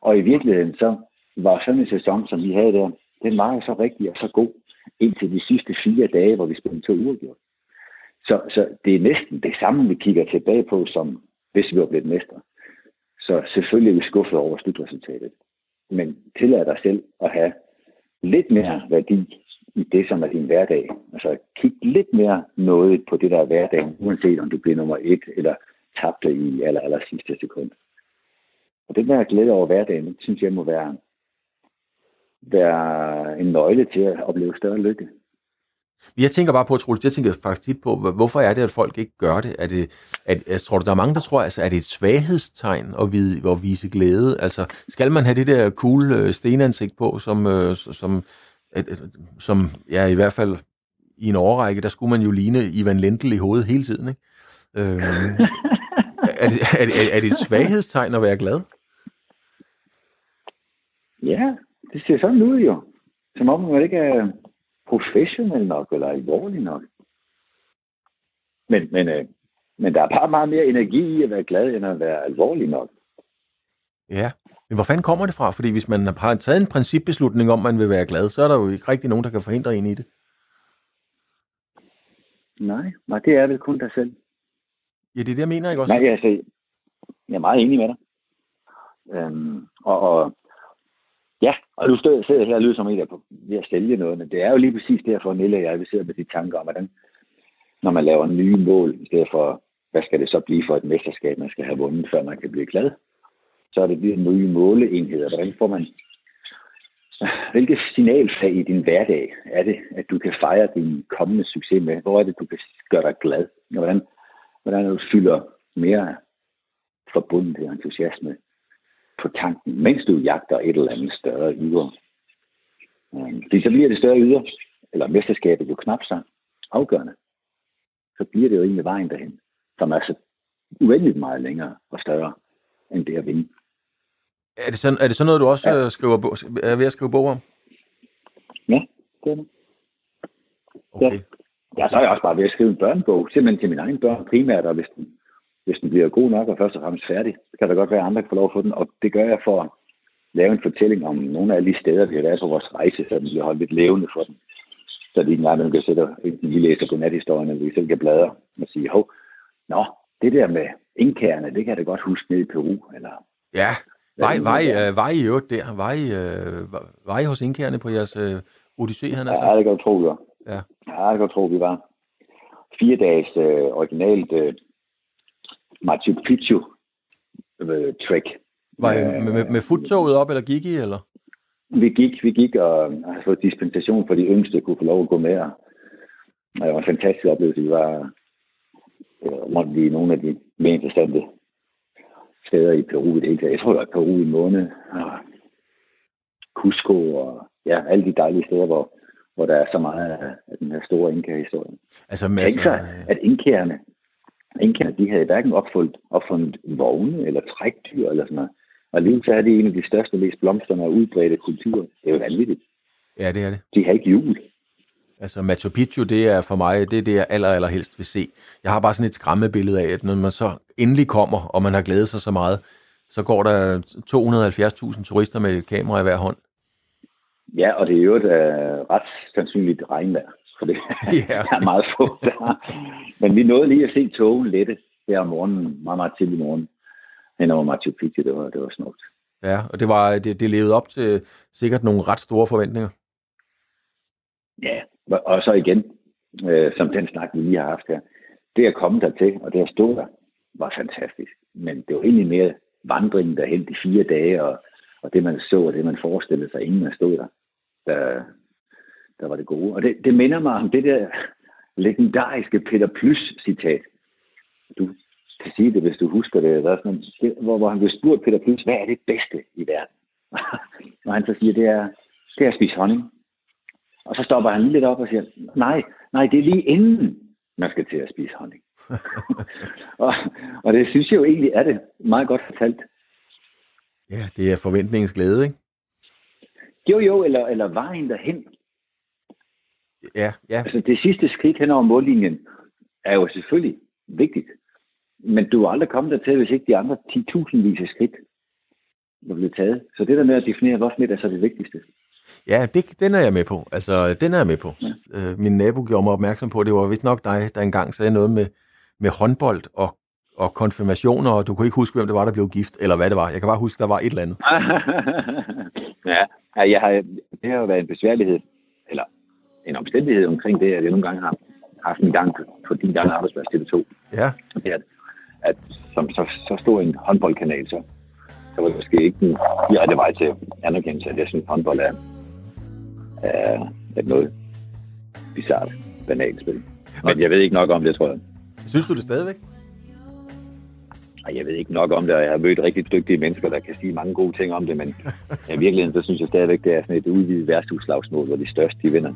Speaker 2: Og i virkeligheden så var sådan en sæson, som vi havde der, den var jo så rigtig og så god indtil de sidste fire dage, hvor vi spillede to uger. Så, så det er næsten det samme, vi kigger tilbage på, som hvis vi var blevet mestre. Så selvfølgelig er vi skuffet over slutresultatet. Men tillad dig selv at have lidt mere værdi i det, som er din hverdag. Altså kig lidt mere noget på det, der er hverdagen, uanset om du bliver nummer et eller tabte i aller, aller sidste sekund. Og den der glæde over hverdagen, synes jeg må være, være en nøgle til at opleve større lykke.
Speaker 1: Jeg tænker bare på, Troels, jeg tænker faktisk tit på, hvorfor er det, at folk ikke gør det? Er det at, jeg tror du, der er mange, der tror, altså, er det et svaghedstegn at, vide, at vise glæde? Altså, skal man have det der cool øh, stenansigt på, som, øh, som at, som ja, i hvert fald i en årrække, der skulle man jo ligne Ivan Lendl i hovedet hele tiden. Ikke? Øhm, er, det, er, er, er det et svaghedstegn at være glad?
Speaker 2: Ja, det ser sådan ud jo. Som om man ikke er professionel nok, eller alvorlig nok. Men, men, øh, men der er bare meget mere energi i at være glad, end at være alvorlig nok.
Speaker 1: Ja, men hvor fanden kommer det fra? Fordi hvis man har taget en principbeslutning om, at man vil være glad, så er der jo ikke rigtig nogen, der kan forhindre en i det.
Speaker 2: Nej, nej det er vel kun dig selv.
Speaker 1: Ja, det er det, jeg mener, ikke også?
Speaker 2: Nej, altså, jeg er meget enig med dig. Øhm, og, og ja, og nu sidder jeg her og lyder som en, der er ved at sælge noget, men det er jo lige præcis derfor, Nille og jeg, vi sidder med de tanker om, hvordan når man laver nye mål, i stedet for, hvad skal det så blive for et mesterskab, man skal have vundet, før man kan blive glad, så er det de nye måleenheder. Hvordan får man Hvilket signalfag i din hverdag er det, at du kan fejre din kommende succes med? Hvor er det, du kan gøre dig glad? Hvordan, hvordan du fylder mere forbundet entusiasme på tanken, mens du jagter et eller andet større yder. Øhm, fordi så bliver det større yder, eller mesterskabet jo knap så afgørende. Så bliver det jo egentlig vejen derhen, som er så uendeligt meget længere og større end det at vinde.
Speaker 1: Er det sådan, er det sådan noget, du også ja. Øh, skriver, er ved at skrive bog om?
Speaker 2: Ja, det er det. Okay. Ja. så er jeg også bare ved at skrive en børnebog, simpelthen til mine egne børn primært, og hvis den, hvis den bliver god nok og først og fremmest færdig, så kan der godt være andre, der får lov at få den, og det gør jeg for at lave en fortælling om nogle af de steder, vi har været på vores rejse, så den bliver holdt lidt levende for dem. Så de ikke engang kan sætte, vi læser godnathistorien, og vi selv kan bladre og sige, hov, nå, det der med indkærne, det kan jeg da godt huske nede i Peru, eller
Speaker 1: Ja, var, var, I, uh, var I jo der? Var I, uh, var I hos indkærne på jeres uh, odyssé, han
Speaker 2: altså? Ja, det kan jeg tro, vi var. Ja. ja, det kan jeg tro, vi var. Fire dages uh, originalt uh, Machu Picchu uh, trek.
Speaker 1: Var I med, med, med futtoget op, eller gik I, eller?
Speaker 2: Vi gik, vi gik og har fået dispensation for de yngste, kunne få lov at gå med. Og det var en fantastisk oplevelse. Vi var rundt i nogle af de mere interessante steder i Peru i det hele Jeg tror, der er Peru i måned. Og Cusco og ja, alle de dejlige steder, hvor, hvor der er så meget af den her store inka-historie. Altså, med, altså, at inkærerne, inkærerne, de havde hverken opfundet, opfundet vogne eller trækdyr eller sådan noget. Og lige så er det en af de største, mest blomstrende og udbredte kulturer. Det er jo vanvittigt.
Speaker 1: Ja, det er det.
Speaker 2: De har ikke jul.
Speaker 1: Altså Machu Picchu, det er for mig, det er det, jeg aller, aller helst vil se. Jeg har bare sådan et skræmmebillede af, at når man så endelig kommer, og man har glædet sig så meget, så går der 270.000 turister med et kamera i hver hånd.
Speaker 2: Ja, og det er jo et uh, ret sandsynligt regnvejr, for det ja. er meget få der. Men vi nåede lige at se togen lette her om morgenen, meget, meget tidlig morgen, hen over Machu Picchu. Det var, det var smukt.
Speaker 1: Ja, og det, var, det, det levede op til sikkert nogle ret store forventninger.
Speaker 2: Ja, og så igen, øh, som den snak, vi lige har haft her, det at komme der til, og det at stå der, var fantastisk. Men det var egentlig mere vandringen derhen de fire dage, og, og det man så, og det man forestillede sig, inden man stod der, der, der var det gode. Og det, det minder mig om det der legendariske Peter Plys-citat. Du kan sige det, hvis du husker det. Der er sådan, det hvor, hvor han blev spurgt Peter Plys, hvad er det bedste i verden? og han så siger, det er, det er at spise honning. Og så stopper han lige lidt op og siger, nej, nej, det er lige inden, man skal til at spise honning. og, og det synes jeg jo egentlig er det meget godt fortalt.
Speaker 1: Ja, det er forventningens glæde, ikke?
Speaker 2: Jo, jo, eller, eller vejen derhen.
Speaker 1: Ja, ja.
Speaker 2: Altså det sidste skridt hen over mållinjen er jo selvfølgelig vigtigt. Men du er aldrig kommet dertil, hvis ikke de andre 10.000 vis af skridt var blevet taget. Så det der med at definere, hvor smidt er så det vigtigste.
Speaker 1: Ja, det, den er jeg med på. Altså, den er jeg med på. Ja. Øh, min nabo gjorde mig opmærksom på, det var vist nok dig, der engang sagde noget med, med håndbold og, og konfirmationer, og du kunne ikke huske, hvem det var, der blev gift, eller hvad det var. Jeg kan bare huske, der var et eller andet.
Speaker 2: ja, jeg har, det har jo været en besværlighed, eller en omstændighed omkring det, at jeg nogle gange har haft en gang på din gang arbejdsplads TV2.
Speaker 1: Ja.
Speaker 2: Det at, at som så, så stor en håndboldkanal, så, så var det måske ikke den direkte vej til anerkendelse, at jeg synes, håndbold er, er, er noget bizart, banalt spil. Men jeg ved ikke nok om det, tror jeg.
Speaker 1: Synes du det stadigvæk?
Speaker 2: Jeg ved ikke nok om det, og jeg har mødt rigtig dygtige mennesker, der kan sige mange gode ting om det, men i virkeligheden, så synes jeg stadigvæk, det er sådan et udvidet værtshusslagsmål, hvor de største, de vinder.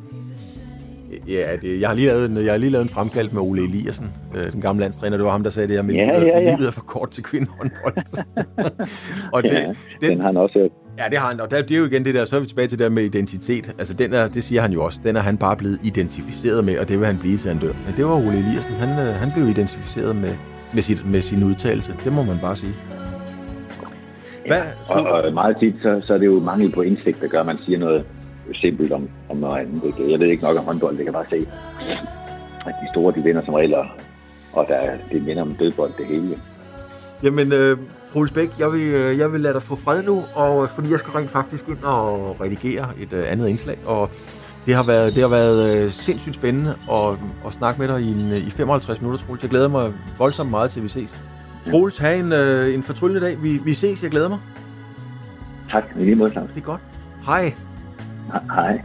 Speaker 1: Ja, det, jeg, har lige lavet en, jeg har lige lavet en fremkaldt med Ole Eliassen, øh, den gamle landstræner. Det var ham, der sagde det her med,
Speaker 2: ja, ja, ja.
Speaker 1: livet er for kort til kvindehåndbold.
Speaker 2: og det, ja, den, den har han også hørt.
Speaker 1: Ja, det har han, og det er jo igen det der, så er vi tilbage til det der med identitet. Altså, den er, det siger han jo også, den er han bare blevet identificeret med, og det vil han blive, til han dør. Men det var Ole Eliassen, han, øh, han blev identificeret med, med, sit, med sin udtalelse. Det må man bare sige.
Speaker 2: Hvad, ja, og, og meget tit, så, så er det jo mangel på indsigt, der gør, at man siger noget simpelt om, om noget andet. Jeg ved ikke nok om håndbold, det kan bare se, at de store, de vinder som regel, og der, det minder om dødbold det hele.
Speaker 1: Jamen, øh, Troels Bæk, jeg vil, øh, jeg vil lade dig få fred nu, og, øh, fordi jeg skal rent faktisk ind og redigere et øh, andet indslag, og Det har været, det har været øh, sindssygt spændende at, at snakke med dig i, en, i 55 minutter, Troels. Jeg glæder mig voldsomt meget til, vi ses. Troels, have en, øh, en fortryllende dag. Vi, vi ses, jeg glæder mig.
Speaker 2: Tak, i lige måde, Claus.
Speaker 1: Det er godt. Hej.
Speaker 2: Hej.